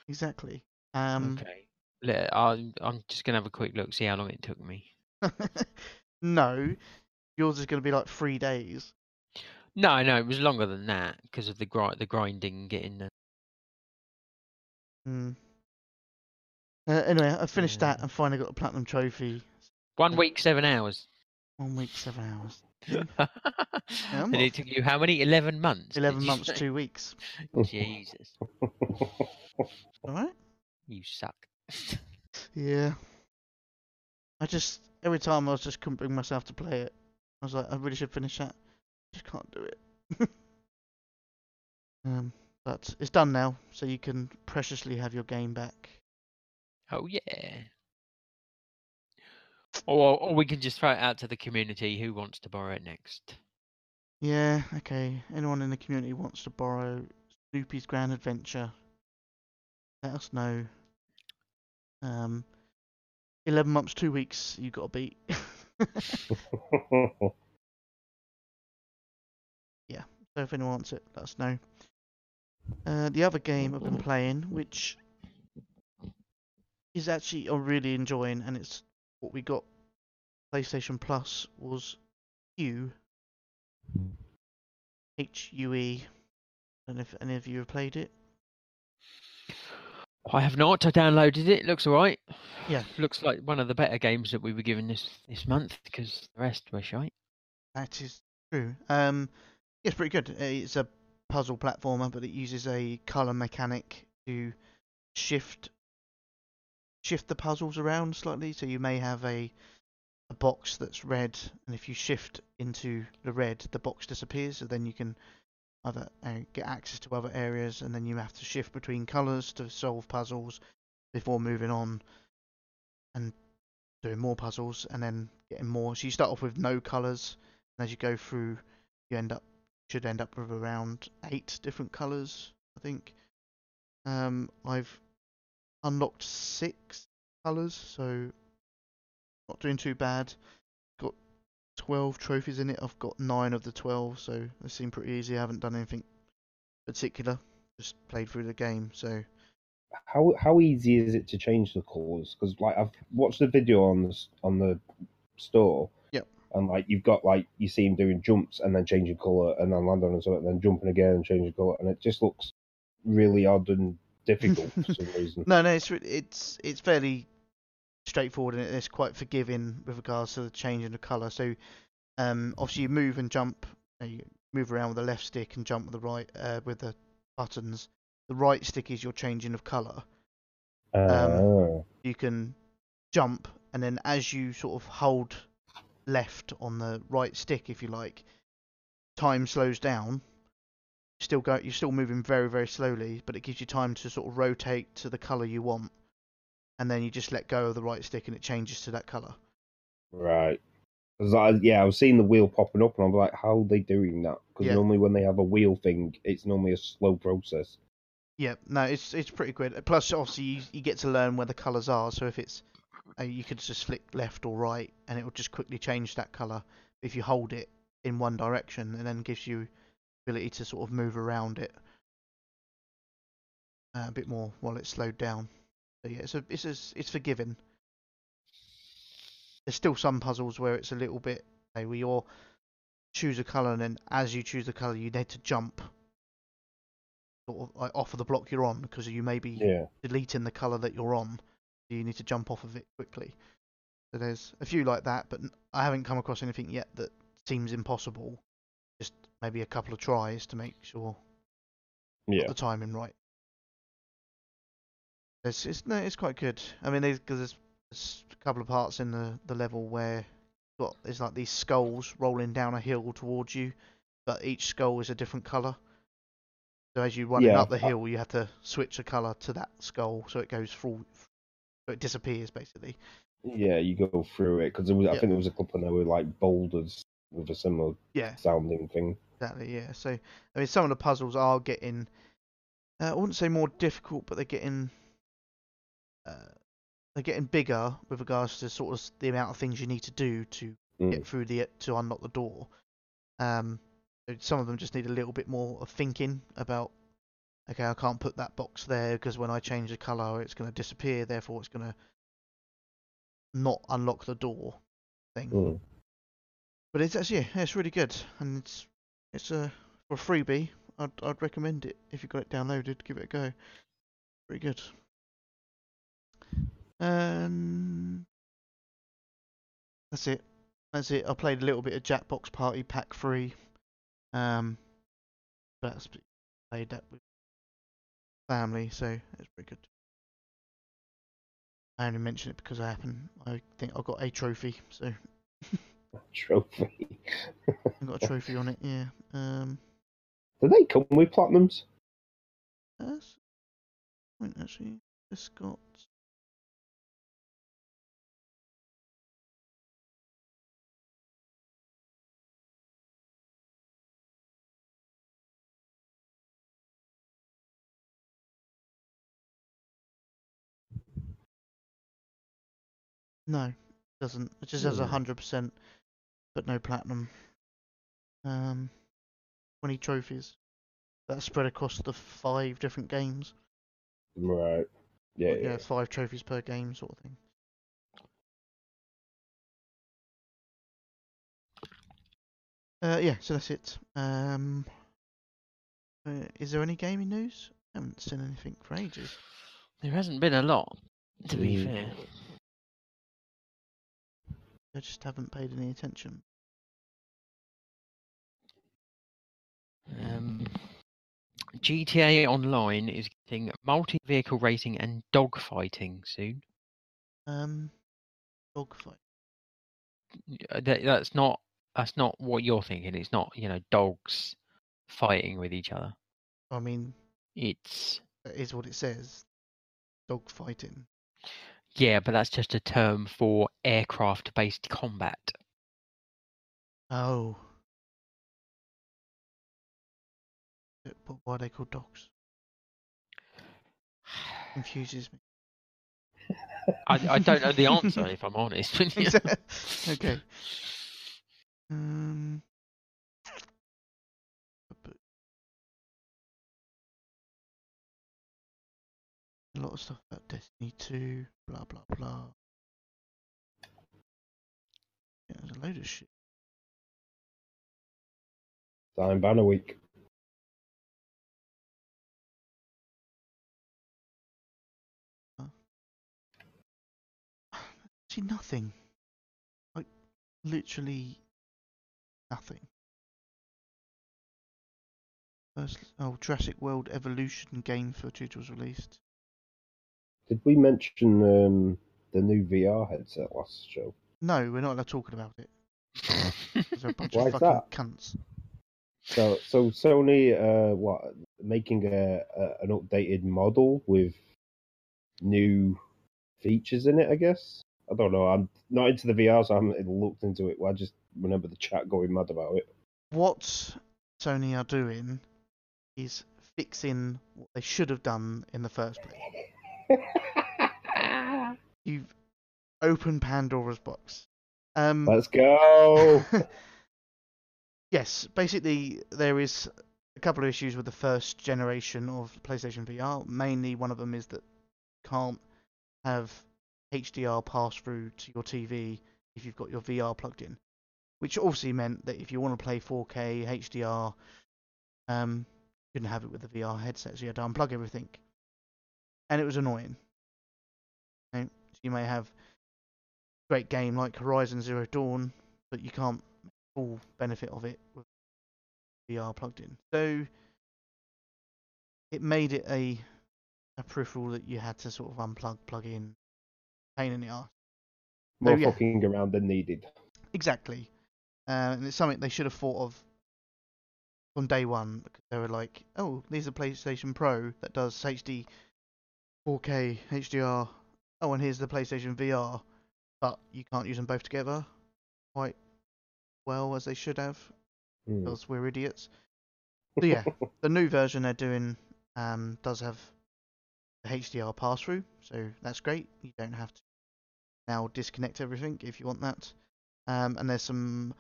Exactly. Um, okay. Le- I'm, I'm just gonna have a quick look, see how long it took me. (laughs) no, yours is going to be like three days. No, no, it was longer than that because of the gri- the grinding, getting the. Hmm. Uh, anyway, I finished that Yeah. and finally got a platinum trophy. One week, seven hours. One week, seven hours. (laughs) and it took you how many? Eleven months. Eleven months, say? two weeks. Jesus, (laughs) All right. you suck. Yeah. I just every time I was just couldn't bring myself to play it. I was like, I really should finish that. Just can't do it. (laughs) um, but it's done now, so you can preciously have your game back. Oh yeah. Or, or we can just throw it out to the community. Who wants to borrow it next? Yeah, okay. Anyone in the community wants to borrow Snoopy's Grand Adventure? Let us know. Um, eleven months, two weeks. You got to beat. (laughs) (laughs) Yeah. So if anyone wants it, let us know. Uh, the other game I've been playing, which is actually I'm really enjoying, and it's what we got PlayStation Plus was Hue. H U E. And if any of you have played it, I have not. I downloaded it. Looks alright. Yeah. Looks like one of the better games that we were given this this month because the rest were shite. that is true. Um, it's pretty good. Uh, It's a puzzle platformer, but it uses a color mechanic to shift shift the puzzles around slightly. So you may have a a box that's red, and if you shift into the red, the box disappears. So then you can either uh, get access to other areas, and then you have to shift between colors to solve puzzles before moving on and doing more puzzles, and then getting more. So you start off with no colors, and as you go through, you end up should end up with around eight different colors, I think. Um, I've unlocked six colors, so not doing too bad. Got 12 trophies in it. I've got 9 of the 12, so they seem pretty easy. I haven't done anything particular. Just played through the game, so how how easy is it to change the colours? Because like I've watched the video on the on the store. Yep. And like you've got like you see him doing jumps and then changing colour and then landing on something and then jumping again and changing colour and it just looks really odd and difficult for (laughs) some reason. No, no, it's it's it's fairly straightforward and it's quite forgiving with regards to the change in the colour. So, um, obviously you move and jump, uh, you move around with the left stick and jump with the right uh, with the buttons. The right stick is your changing of colour. Ah. You can jump and then as you sort of hold left on the right stick, if you like, time slows down. Still go, you're still moving very very slowly, but it gives you time to sort of rotate to the colour you want and then you just let go of the right stick and it changes to that color. right I, yeah, I was seeing the wheel popping up, and I'm like, how are they doing that? Because Yeah. normally when they have a wheel thing, it's normally a slow process. Yeah, no, it's it's pretty good. Plus, obviously, you, you get to learn where the colors are. So if it's, uh, you could just flick left or right, and it will just quickly change that color if you hold it in one direction, and then gives you ability to sort of move around it uh, a bit more while it's slowed down. So yeah, it's a, it's a, it's forgiving. There's still some puzzles where it's a little bit, say, where you choose a color, and then as you choose the color, you need to jump sort of like off of the block you're on because you may be Yeah. deleting the color that you're on. So you need to jump off of it quickly. So there's a few like that, but I haven't come across anything yet that seems impossible. Just maybe a couple of tries to make sure Yeah. the timing right. It's it's no, it's quite good. I mean, there's, cause there's, there's a couple of parts in the the level where got there's like these skulls rolling down a hill towards you, but each skull is a different color. So as you running Yeah, up the hill, you have to switch the color to that skull, so it goes through, so it disappears basically. Yeah, you go through it because I Yep. think there was a couple there were like boulders with a similar Yeah, sounding thing. Exactly. Yeah. So I mean, some of the puzzles are getting, uh, I wouldn't say more difficult, but they're getting, uh, they're getting bigger with regards to sort of the amount of things you need to do to Mm. get through the to unlock the door. Um, Some of them just need a little bit more of thinking about. Okay, I can't put that box there because when I change the color, it's going to disappear. Therefore, it's going to not unlock the door thing. Mm. But it's actually yeah, it's really good, and it's it's a for a freebie. I'd I'd recommend it if you've got it downloaded. Give it a go. Pretty good. Um, that's it. That's it. I played a little bit of Jackbox Party Pack Three. Um, that's played that with family, so it's pretty good. I only mention it because I happen. I think I got a trophy, so (laughs) Trophy. Got a trophy on it. Yeah. Um. Do they come with platinums? That's point actually. This got no, it doesn't. It just has a hundred percent, but no platinum. Um, twenty trophies. That's spread across the five different games. Right. Yeah. Like, yeah. yeah, five trophies per game, sort of thing. Uh, yeah, so that's it. Um, uh, is there any gaming news? I haven't seen anything for ages. There hasn't been a lot, to be Mm. fair. I just haven't paid any attention. Um, GTA Online is getting multi-vehicle racing and dogfighting soon. Um, dogfight. Uh, That, that's not that's not what you're thinking. It's not you know dogs fighting with each other. I mean, It's that is what it says. Dogfighting. Yeah, but that's just a term for aircraft-based combat. Oh. But why are they called dogs? Confuses me. I, I don't know the (laughs) answer if I'm honest. okay. Um. A lot of stuff about Destiny 2, blah blah blah. Yeah, there's a load of shit. Time banner week. (sighs) See nothing. Like literally nothing. First, oh, Jurassic World Evolution game footage was released. Did we mention um, the new VR headset last show? No, we're not allowed talking about it. (laughs) They're a bunch Why of is fucking that? cunts. So, so Sony, uh, what making a, a an updated model with new features in it? I guess. I don't know. I'm not into the VR, so I haven't looked into it. I just remember the chat going mad about it. What Sony are doing is fixing what they should have done in the first place. (laughs) You've opened Pandora's box. Um, Let's go. (laughs) yes, basically there is a couple of issues with the first generation of PlayStation VR. Mainly, one of them is that you can't have HDR pass through to your TV if you've got your VR plugged in, which obviously meant that if you want to play 4K HDR, um, you couldn't have it with the VR headset, so you had to unplug everything, and it was annoying. You, know, so you may have a great game like Horizon Zero Dawn, but you can't make full benefit of it with VR plugged in. So it made it a a peripheral that you had to sort of unplug, plug in, pain in the ass. More Oh, yeah. fucking around than needed. Exactly. Uh, and it's something they should have thought of from day one. Because they were like, oh, there's a PlayStation Pro that does HD 4K HDR. Oh, and here's the PlayStation VR. But you can't use them both together quite well as they should have. Hmm. Because we're idiots. So yeah, (laughs) the new version they're doing um, does have the HDR pass through, so that's great. You don't have to now disconnect everything if you want that. Um, and there's some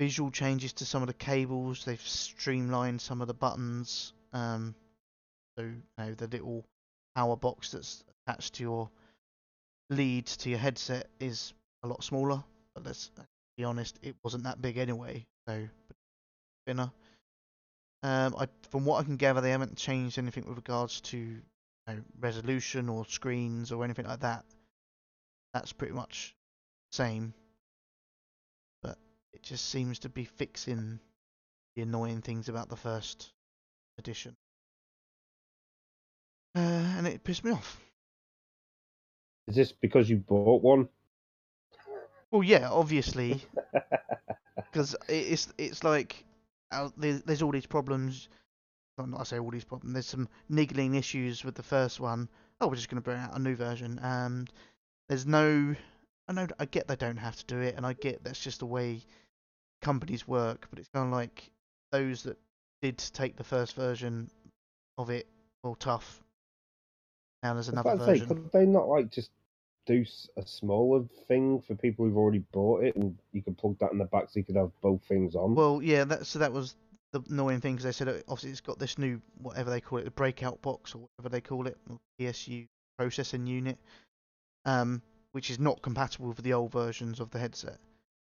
visual changes to some of the cables. They've streamlined some of the buttons. Um, so you know, the little power box that's attached to your lead to your headset is a lot smaller. But let's be honest, it wasn't that big anyway. So thinner. Um, I, from what I can gather, they haven't changed anything with regards to you know, resolution or screens or anything like that. That's pretty much same. But it just seems to be fixing the annoying things about the first edition. Uh, and it pissed me off. Is this because you bought one? Well, yeah, obviously, (laughs) because it's it's like uh, there's, there's all these problems. Well, not I say all these problems. There's some niggling issues with the first one. Oh, we're just going to bring out a new version. And there's no. I know. I get they don't have to do it, and I get that's just the way companies work. But it's kind of like those that did take the first version of it, well, tough. Now there's another to say, could they not like just do a smaller thing for people who've already bought it, and you could plug that in the back so you could have both things on? Well, yeah, that so that was the annoying thing because they said it, obviously it's got this new whatever they call it, the breakout box or whatever they call it, PSU processing unit, um, which is not compatible with the old versions of the headset.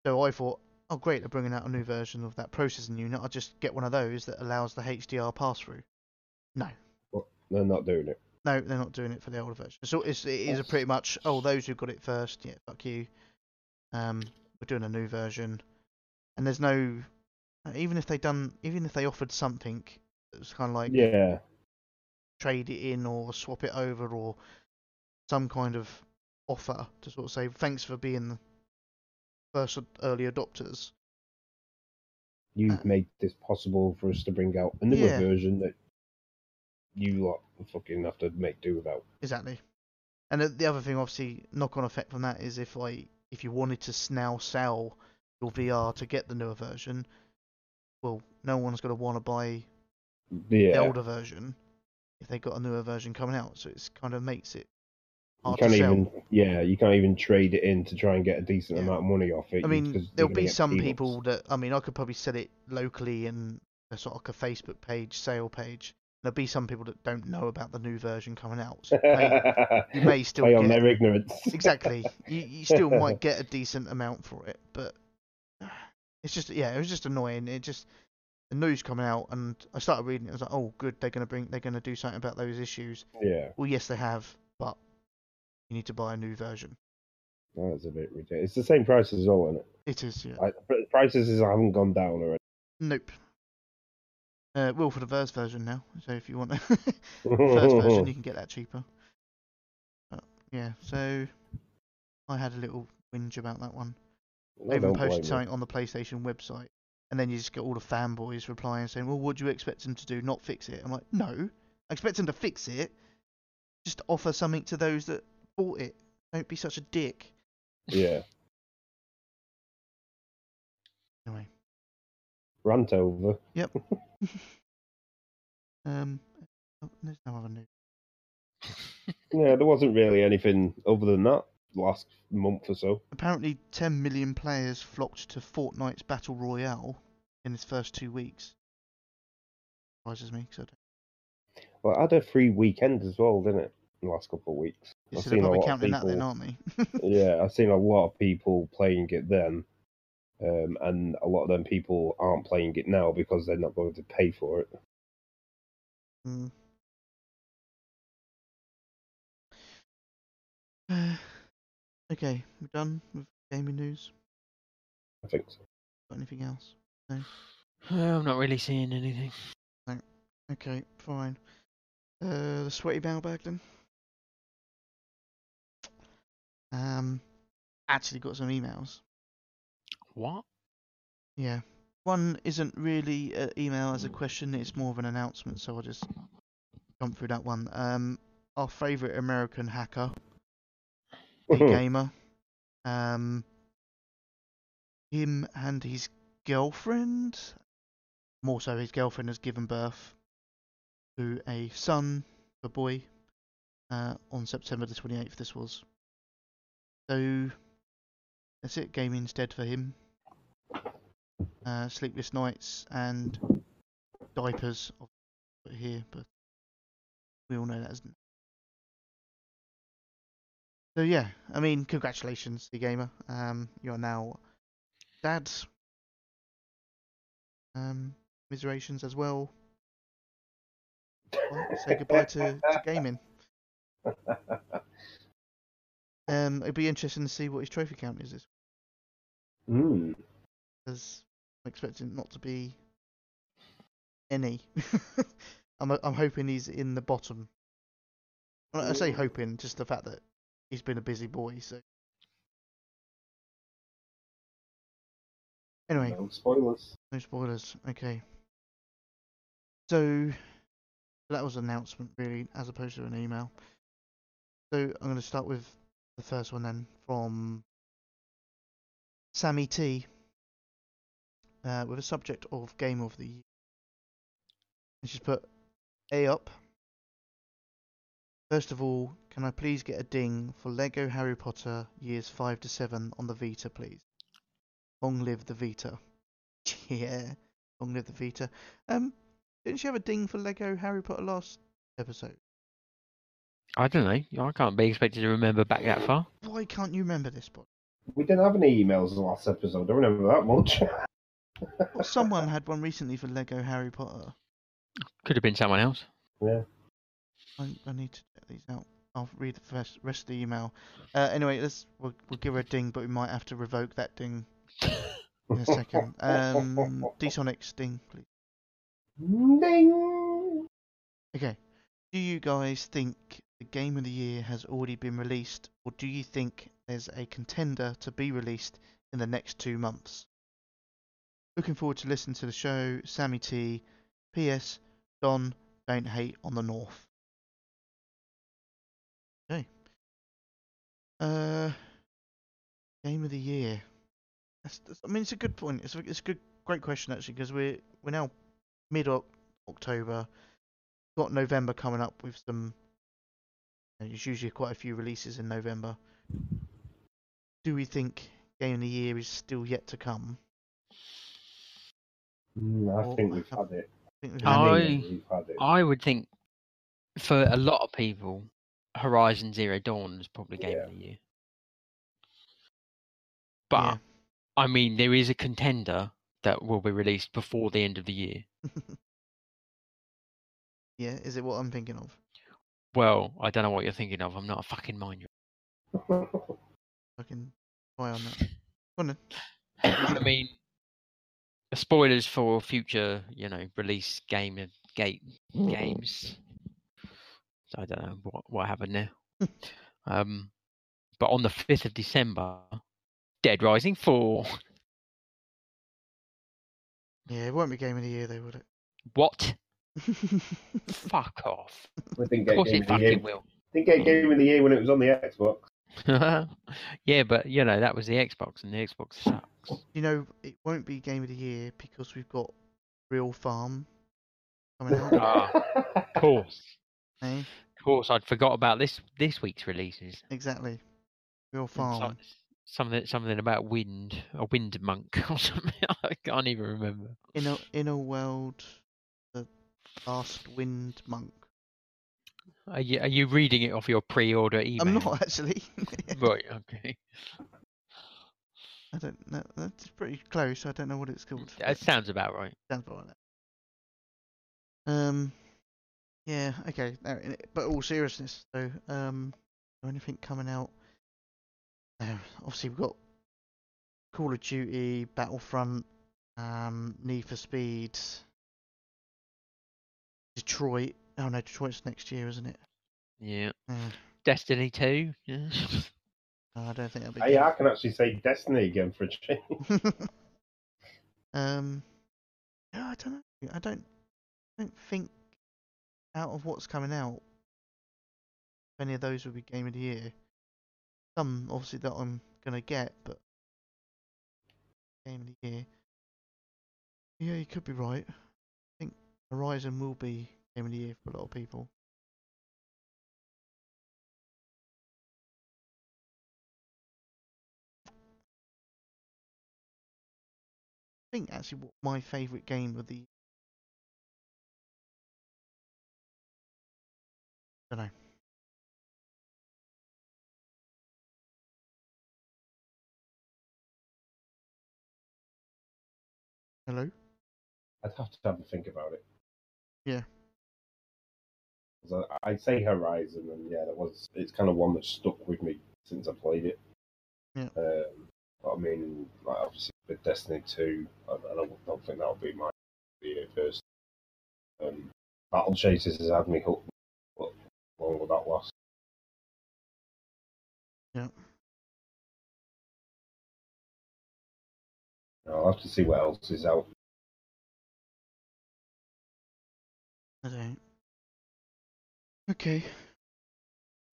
So I thought, oh great, they're bringing out a new version of that processing unit. I'll just get one of those that allows the HDR pass through. No, They're not doing it. No, they're not doing it for the older version. So it's, it is a pretty much, oh, those who got it first, yeah, fuck you. Um, we're doing a new version, and there's no, even if they done, even if they offered something that was kind of like Yeah, trade it in or swap it over or some kind of offer to sort of say thanks for being the first early adopters. you've Uh, made this possible for us to bring out a newer Yeah. version that you lot fucking have to make do without. Exactly. And the- the other thing, obviously, knock-on effect from that is if like if you wanted to now sell your VR to get the newer version, well, no one's going to want to buy the older version if they got a newer version coming out. So it's kind of makes it you hard can't to sell. even. Yeah, you can't even trade it in to try and get a decent Yeah. amount of money off it. I mean, there'll be some people that I mean, I could probably sell it locally in a sort of like a Facebook page, sale page. There'll be some people that don't know about the new version coming out. So (laughs) may, you may still Play on their ignorance. (laughs) exactly. You, you still might get a decent amount for it, but (sighs) it's just yeah, it was just annoying. It just the news coming out, and I started reading it. I was like, oh, good, they're gonna bring, they're gonna do something about those issues. yeah, Well, yes, they have, but you need to buy a new version. Oh, that's a bit ridiculous. It's the same price as well, isn't it? It is, yeah. Like, but the prices haven't gone down already. Nope. Uh, will for the first version now. So if you want the (laughs) first version, you (laughs) can get that cheaper. But, yeah. So I had a little whinge about that one. I I even posted something on the PlayStation website, and then you just get all the fanboys replying saying, "Well, what do you expect them to do? Not fix it?" I'm like, "No, I expect them to fix it. Just offer something to those that bought it. Don't be such a dick." Yeah, (laughs) Anyway, rant over. Yep. (laughs) (laughs) um, oh, there's no other news. Yeah, there wasn't really anything other than that last month or so. Apparently, 10 million players flocked to Fortnite's Battle Royale in its first two weeks. Surprises me, 'cause I don't. Well, it had a free weekend as well, didn't it? In the last couple of weeks. So I've seen a probably lot of counting that then, aren't they? (laughs) Yeah, I've seen a lot of people playing it then, um, and a lot of them people aren't playing it now because they're not going to pay for it. Mm. Uh, (sighs) okay, we're done with gaming news. I think so. Got anything else? (sighs) I'm not really seeing anything. Okay, fine. Uh, the sweaty mailbag then. Um, actually got some emails. What? Yeah. One isn't really an email as a question, it's more of an announcement, so I'll just jump through that one. Um, our favourite American hacker, a gamer, um, him and his girlfriend, more so his girlfriend has given birth to a son, a boy, uh, on September the 28th this was. So, that's it, gaming's dead for him. Uh, sleepless nights, and diapers. Here, but we all know that isn't. So yeah, I mean, congratulations, the gamer. Um, you are now dads. Um, commiserations as well. Well, say goodbye to, to gaming. (laughs) Um, it'd be interesting to see what his trophy count is this Mm. Because I'm expecting not to be any. (laughs) I'm I'm hoping he's in the bottom. Well, I say hoping, just the fact that he's been a busy boy. So anyway, No spoilers. no spoilers. Okay. So that was an announcement, really, as opposed to an email. So I'm going to start with the first one then from Sammy T. Uh, with a subject of Game of the Year. And she's put A up. First of all, can I please get a ding for Lego Harry Potter years 5 to 7 on the Vita, please? Long live the Vita. (laughs) Yeah, long live the Vita. Um, didn't she have a ding for Lego Harry Potter last episode? I don't know. I can't be expected to remember back that far. Why can't you remember this, Bob? We didn't have any emails in the last episode. I don't remember that much. (laughs) Well, someone had one recently for Lego Harry Potter. Could have been someone else. yeah. I, I need to check these out. I'll read the rest, rest of the email. Uh, anyway, let's we'll, we'll give her a ding, but we might have to revoke that ding in a second. (laughs) Um, D-Sonics ding, please. Ding. Okay. Do you guys think the game of the year has already been released, or do you think there's a contender to be released in the next two months? Looking forward to listening to the show. Sammy T. P.S. Don, don't hate on the North. Okay. Uh, game of the year. That's, that's, I mean, it's a good point. It's a, it's a good, great question actually, because we're we're now mid October. Got November coming up with some. know, There's usually quite a few releases in November. Do we think game of the year is still yet to come? Mm, I Or think we've had it. I think we've I- had- think we've had it. I would think for a lot of people, Horizon Zero Dawn is probably game Yeah. of the year. But yeah. I mean, there is a contender that will be released before the end of the year. (laughs) yeah, is it what I'm thinking of? Well, I don't know what you're thinking of. I'm not a fucking mind. reader. I can try on that. Go on then. I mean, the spoilers for future, you know, release game of gate games. So I don't know what what happened there. um, but on the fifth of December, Dead Rising Four. Yeah, it won't be game of the year though, would it? What? (laughs) Fuck off. we didn't Of course game it of the fucking will. Didn't get game of the year when it was on the Xbox. (laughs) yeah, but you know that was the Xbox, and the Xbox sucks. you know, it won't be game of the year because we've got Real Farm coming out. Ah. Of (laughs) course, eh? of course, I'd forgot about this this week's releases. Exactly. Real Farm. so- something something about wind, a wind monk (laughs) or something. I can't even remember. Inner Inner World, the Last Wind Monk. Are you are you reading it off your pre-order email? I'm not (laughs) actually. (laughs) Right. Okay. I don't know. That's pretty close. I don't know what it's called. It sounds about right. Sounds about that. Um, yeah, okay. No, but all seriousness, though, um, anything coming out? Uh, obviously, we've got Call of Duty, Battlefront, um, Need for Speed, Detroit. Oh no, Detroit's next year, isn't it? Yeah. Uh, Destiny two. Yeah. (laughs) I don't think that'll be. Hey, I can actually say Destiny again for a change. (laughs) um, yeah, I don't know. I don't, don't think out of what's coming out, if any of those would be game of the year. Some obviously that I'm gonna get, but game of the year. Yeah, you could be right. I think Horizon will be game of the year for a lot of people. I think actually what my favourite game of the. don't know. Hello. I'd have to have a think about it. Yeah. 'Cause I, I'd say Horizon, and yeah, that was it's kind of one that stuck with me since I played it. Yeah. Um, but I mean, like obviously with Destiny Two, I, I don't, don't think that'll be my year first. Um, Battle Chasers has had me hooked. But long will that last? Yeah. I'll have to see what else is out. I don't. Okay.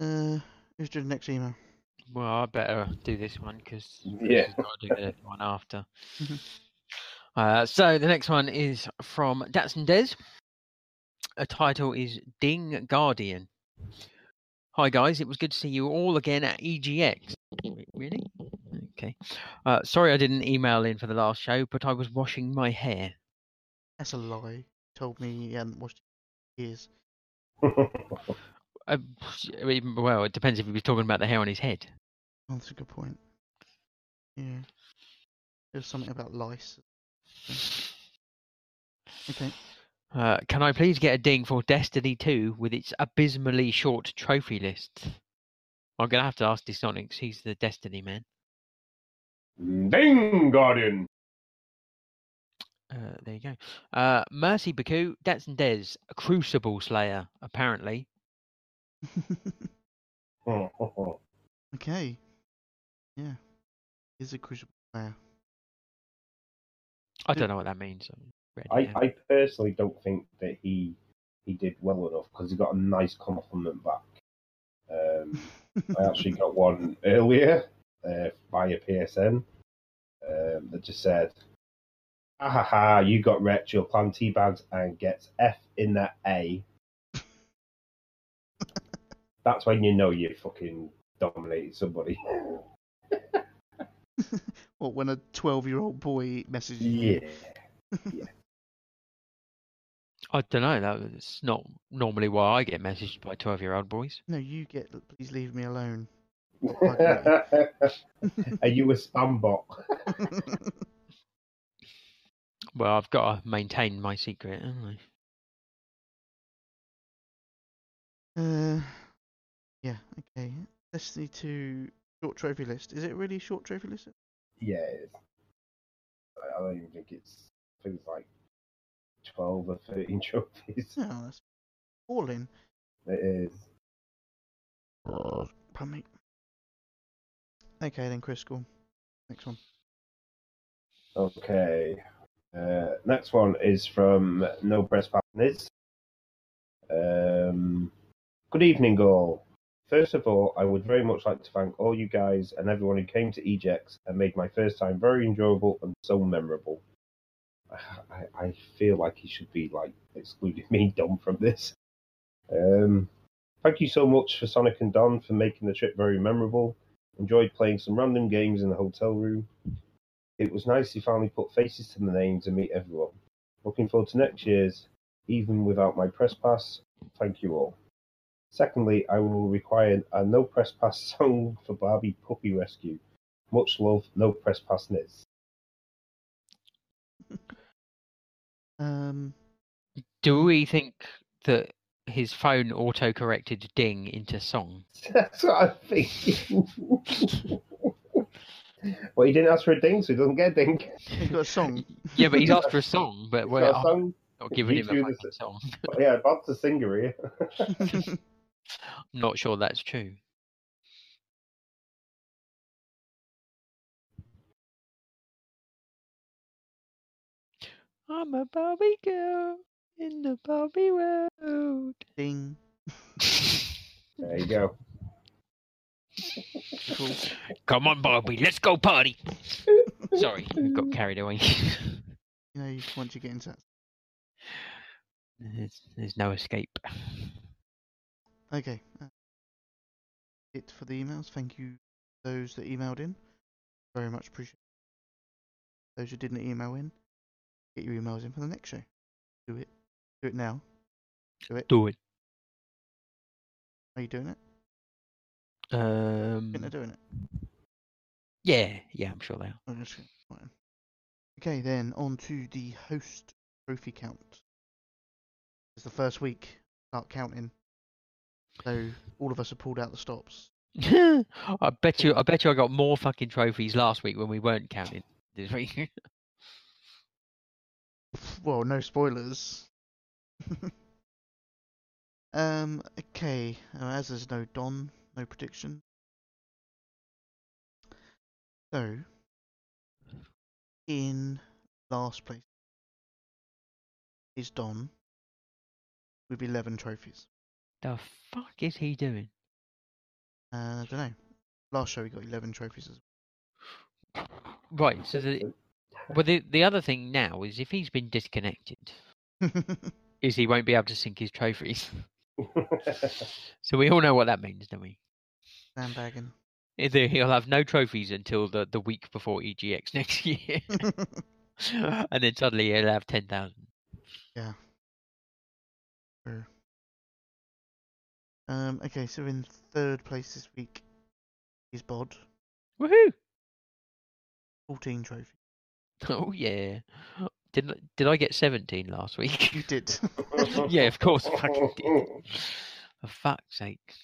Uh, who's doing the next email? Well, I better do this one because Yeah. got to do the (laughs) one after. Mhm. Uh, so the next one is from Datsun Des. A title is Ding Guardian. Hi guys, it was good to see you all again at EGX. Wait, Really? Okay. Uh, sorry I didn't email in for the last show, but I was washing my hair. That's a lie. He told me he hadn't washed it in years. Uh, (laughs) I mean, well, it depends if he was talking about the hair on his head. Oh, that's a good point. Yeah. There's something about lice. Okay. Uh, can I please get a ding for Destiny 2 with its abysmally short trophy list? I'm going to have to ask D-Sonics. He's the Destiny man. Ding Guardian. Uh, there you go. Uh, Mercy Baku, Datsun Des, a Crucible Slayer, apparently. (laughs) (laughs) okay. Yeah. He's a crucible player. I don't know what that means. I read it I, out. I personally don't think that he he did well enough because he got a nice compliment back. Um, (laughs) I actually got one earlier uh, via PSN um, that just said, "Ha ha ha! You got wrecked. Your plan teabags and gets F in that A." (laughs) That's when you know you fucking dominated somebody. (laughs) What, when a 12 year old boy messages you? yeah. (laughs) I don't know. That's not normally why I get messaged by 12 year old boys. No, you get, please leave me alone. Are you a spam bot? Well, I've got to maintain my secret, haven't I? Uh, yeah, okay. Destiny 2 short trophy list. Is it really a short trophy list? Yeah, it is. I- I don't even think it's. I think it's like twelve or thirteen (laughs) trophies. No, that's all in. It is. Pardon me. Okay, then, Chris, go. Next one. Okay. Uh, next one is from No Press Partners. Um, good evening, all. First of all, I would very much like to thank all you guys and everyone who came to EGX and made my first time very enjoyable and so memorable. (sighs) I, I feel like he should be like excluding me, (laughs) Dom, from this. Um, thank you so much for Sonic and Don for making the trip very memorable. Enjoyed playing some random games in the hotel room. It was nice to finally put faces to the names and meet everyone. Looking forward to next year's, even without my press pass. Thank you all. Secondly, I will require a no press pass (laughs) song for Barbie Puppy Rescue. Much love, no press pass Niz. Um, Do we think that his phone auto corrected ding into song? (laughs) That's what I'm thinking. (laughs) (laughs) well, he didn't ask for a ding, so he doesn't get a ding. he's got a song. Yeah, but he's asked for a song, but He's we're got song. not giving he him a threw fucking this- song. (laughs) Yeah, Bob's a singer here. (laughs) I'm not sure that's true. I'm a Barbie girl in the Barbie world. Ding. there you go. Cool. Come on, Barbie, let's go party. Sorry, I got carried away. You know, once you get into that. there's, there's no escape. Okay. Uh, it for the emails. Thank you, those that emailed in. Very much appreciate. Those who didn't email in, get your emails in for the next show. Do it. Do it now. Do it. Do it. Are you doing it? Um, think they're doing it. yeah, yeah, I'm sure they are. That's good. Fine. Okay, then on to the host trophy count. It's the first week. Start counting. So all of us have pulled out the stops. (laughs) I bet you, I bet you, I got more fucking trophies last week when we weren't counting this week. (laughs) Well, no spoilers. (laughs) um. Okay. Uh, as there's no Don, no prediction. So, in last place is Don with 11 trophies. the fuck is he doing? Uh, I don't know. Last show he got 11 trophies as well. (sighs) Right. So the, well, the the other thing now is if he's been disconnected, (laughs) is he won't be able to sync his trophies. (laughs) (laughs) so we all know what that means, don't we? Sandbagging. Either he'll have no trophies until the, the week before EGX (laughs) next year, (laughs) and then suddenly he'll have ten thousand. True. Um, okay, so in third place this week is Bod, Woohoo! 14 trophies. Oh yeah. Did I- did I get seventeen last week? You did. (laughs) yeah, of course. I fucking did. For fuck's sake.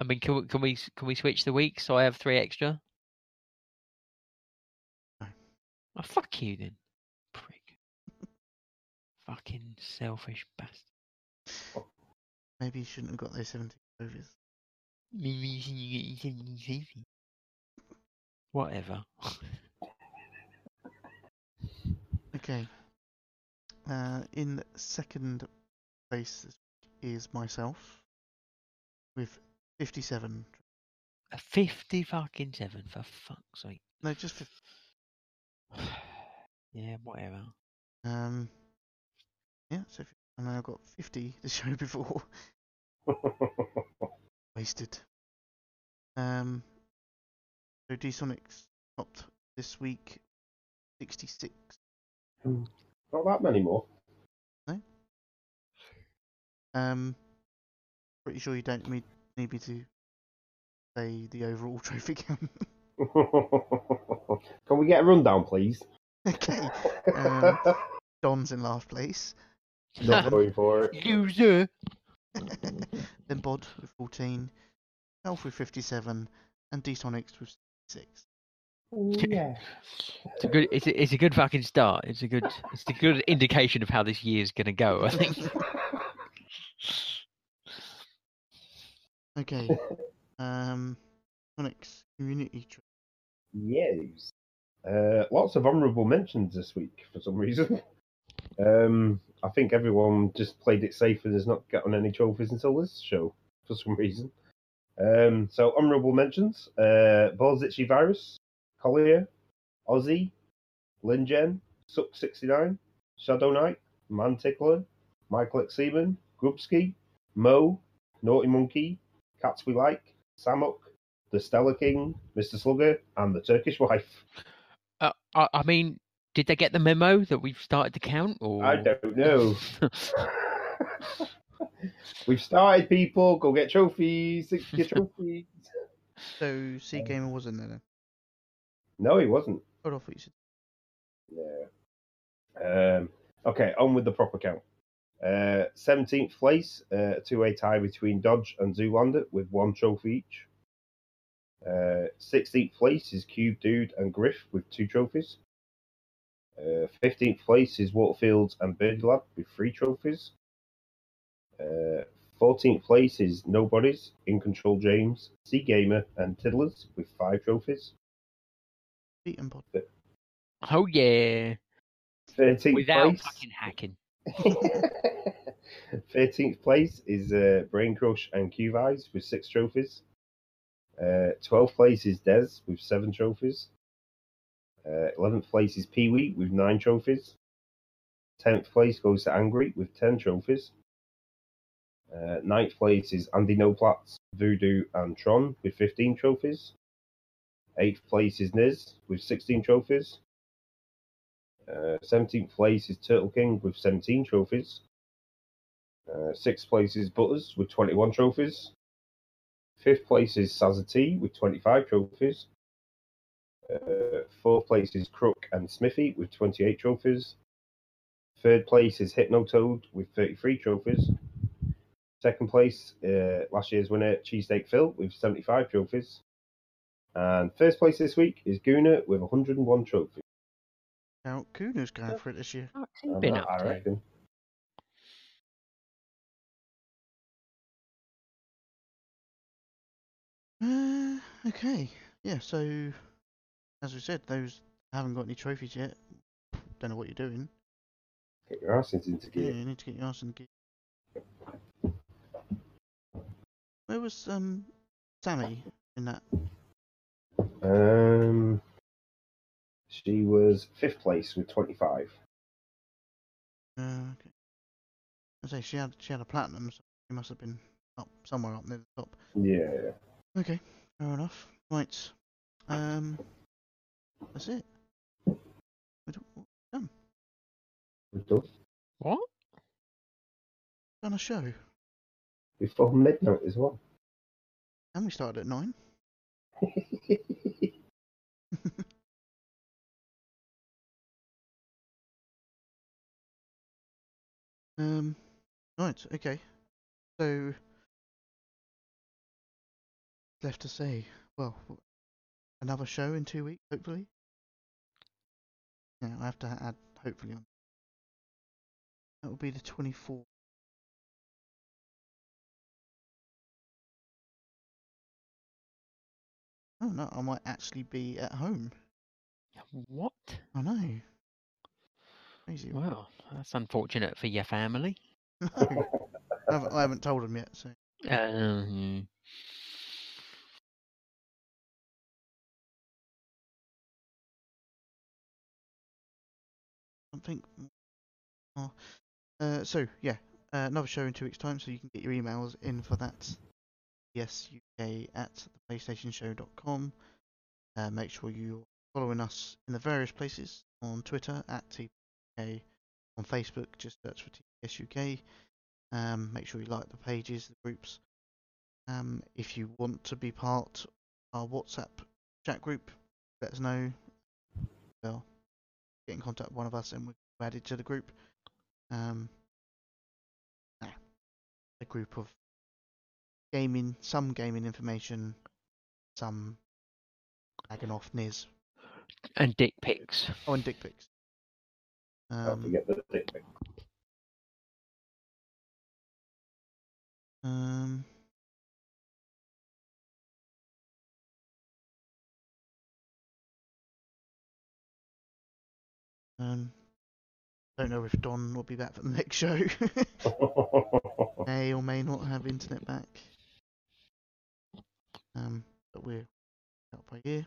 I mean, can we, can we can we switch the week so I have three extra? No. Oh, fuck you then, prick. Fucking selfish bastard. Maybe you shouldn't have got those 17 trophies. Whatever. (laughs) Okay. Uh, in second place this week is myself with 57. A fifty fucking seven for fuck's sake. No, just 50. (sighs) yeah, whatever. Um, yeah, so f- and then I got 50 (laughs) the show before. (laughs) Wasted. Um, so D-Sonic's topped this week 66. Not that many more. Um, pretty sure you don't need, need me to say the overall (laughs) trophy count. (laughs) Can we get a rundown, please? (laughs) okay, Um, Don's in last place. Not going for it. Loser. then Bod with 14, Elf with 57, and D-Sonics with 66. Yeah. It's a good. It's a, it's a good fucking start. It's a good. It's a good indication of how this year's gonna go. I think. (laughs) Okay, um, Sonics community. Tro- Yes. Uh, lots of honourable mentions this week for some reason. (laughs) Um, I think everyone just played it safe and has not gotten any trophies until this show for some reason. Um, so honourable mentions: uh, Balzitchy Virus, Collier, Ozzy, Linjen, Suck69, Shadow Knight, Mantickler, Michael X. Seaman, Grubsky, Mo, Naughty Monkey, Cats We Like, Samuk, The Stellar King, Mr. Slugger, and The Turkish Wife. Uh, I, I mean, did they get the memo that we've started to count? Or I don't know. (laughs) We've started, people. Go get trophies. Get (laughs) trophies. So, C Gamer was in there then. No, he wasn't. Hold off what you said. Yeah. Um, okay, on with the proper count. Uh, 17th place, uh, two-way tie between Dodge and Zoolander with one trophy each. Uh, 16th place is Cube Dude and Griff with two trophies. Uh, 15th place is Waterfields and Birdie Lad with three trophies. Uh, 14th place is Nobodies, In Control James, Sea Gamer, and Tiddlers with five trophies. Beat and Oh yeah, 13th without place. fucking hacking. (laughs) 13th place is uh, Brain Crush and Cube Eyes with six trophies. Uh, 12th place is Des with seven trophies. Uh, 11th place is Pee Wee with nine trophies. 10th place goes to Angry with 10 trophies. Uh, 9th place is Andy Noplatz, Voodoo, and Tron with 15 trophies. 8th place is Niz with 16 trophies. Uh, 17th place is Turtle King with 17 trophies. Uh, sixth place is Butters with 21 trophies. Fifth place is Sazza T with 25 trophies. Uh, fourth place is Crook and Smithy with 28 trophies. Third place is Hypnotoad with 33 trophies. Second place, uh, last year's winner, Cheesesteak Phil with 75 trophies. And first place this week is Guna with 101 trophies. Now, Kuna's going for it this year. What's he been up I to? reckon. Uh, okay. Yeah, so, as we said, those haven't got any trophies yet. Don't know what you're doing. Get your asses into gear. Yeah, you need to get your ass in gear. Where was um Sammy in that? Um, she was fifth place with 25. Uh, okay. I say she had she had a platinum, so she must have been up somewhere up near the top. Yeah, yeah. Okay, fair enough. Right. Um, that's it. We don't- we've We've done. What? done a show, Before midnight as well. and we started at nine. (laughs) (laughs) Um, right, okay. So, left to say, well, another show in two weeks, hopefully. Yeah, I have to add hopefully on. That will be the 24th. Oh no, I might actually be at home. What? I know. Crazy. Well, that's unfortunate for your family. No, (laughs) I haven't, I haven't told them yet, so. Um, something. Oh. Uh, so yeah, uh, another show in two weeks' time, so you can get your emails in for that. Yes, UK at theplaystationshow.com. Uh, make sure you're following us in the various places on Twitter at TPK, on Facebook just search for TPS UK. Um, make sure you like the pages, the groups. Um, if you want to be part of our WhatsApp chat group, let us know. Well, get in contact with one of us and we'll be added to the group. Um, a group of gaming, some gaming information, some bagging off Niz. and dick pics. Oh, and dick pics. Don't Um, forget the dick pic. um, um, don't know if Don will be back for the next show. (laughs) (laughs) may or may not have internet back. Um, but we're out by ear.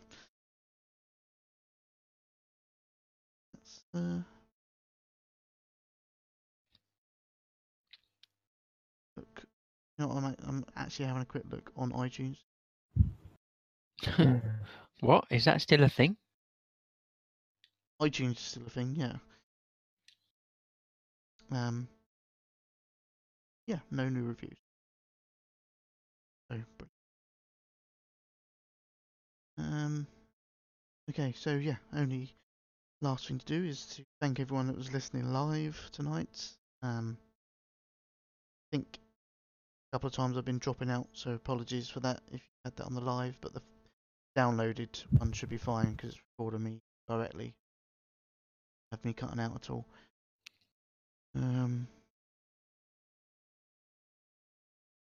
That's uh. Look, you know what, I'm, I'm actually having a quick look on iTunes. (laughs) what? Is that still a thing? iTunes is still a thing, yeah. Um, yeah, no new reviews. So, um, okay, so yeah, only last thing to do is to thank everyone that was listening live tonight. Um, I think a couple of times I've been dropping out, so apologies for that if you had that on the live, but the downloaded one should be fine because it's recording me directly have me cutting out at all. Um,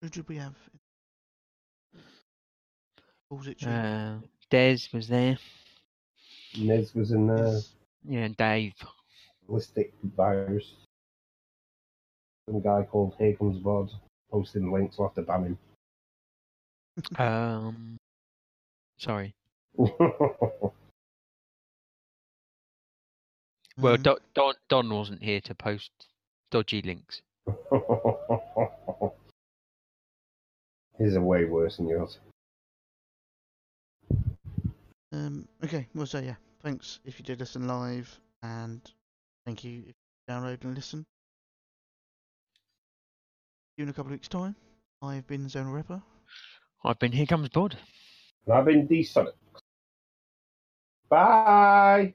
who did we have? What was it? Jim? Uh, Des was there. Nez was in there. Yeah, and Dave. Ballistic virus. Some guy called Here Comes Bod posting links. We'll have to ban (laughs) Um, sorry. him. Well, Um, Don, Don Don wasn't here to post dodgy links. (laughs) His are way worse than yours. Um, okay, well, so yeah, thanks if you did listen live. And thank you if you download and listen. See you in a couple of weeks' time. I've been Zona Repper. I've been Here Comes Bod. And I've been decent. Bye.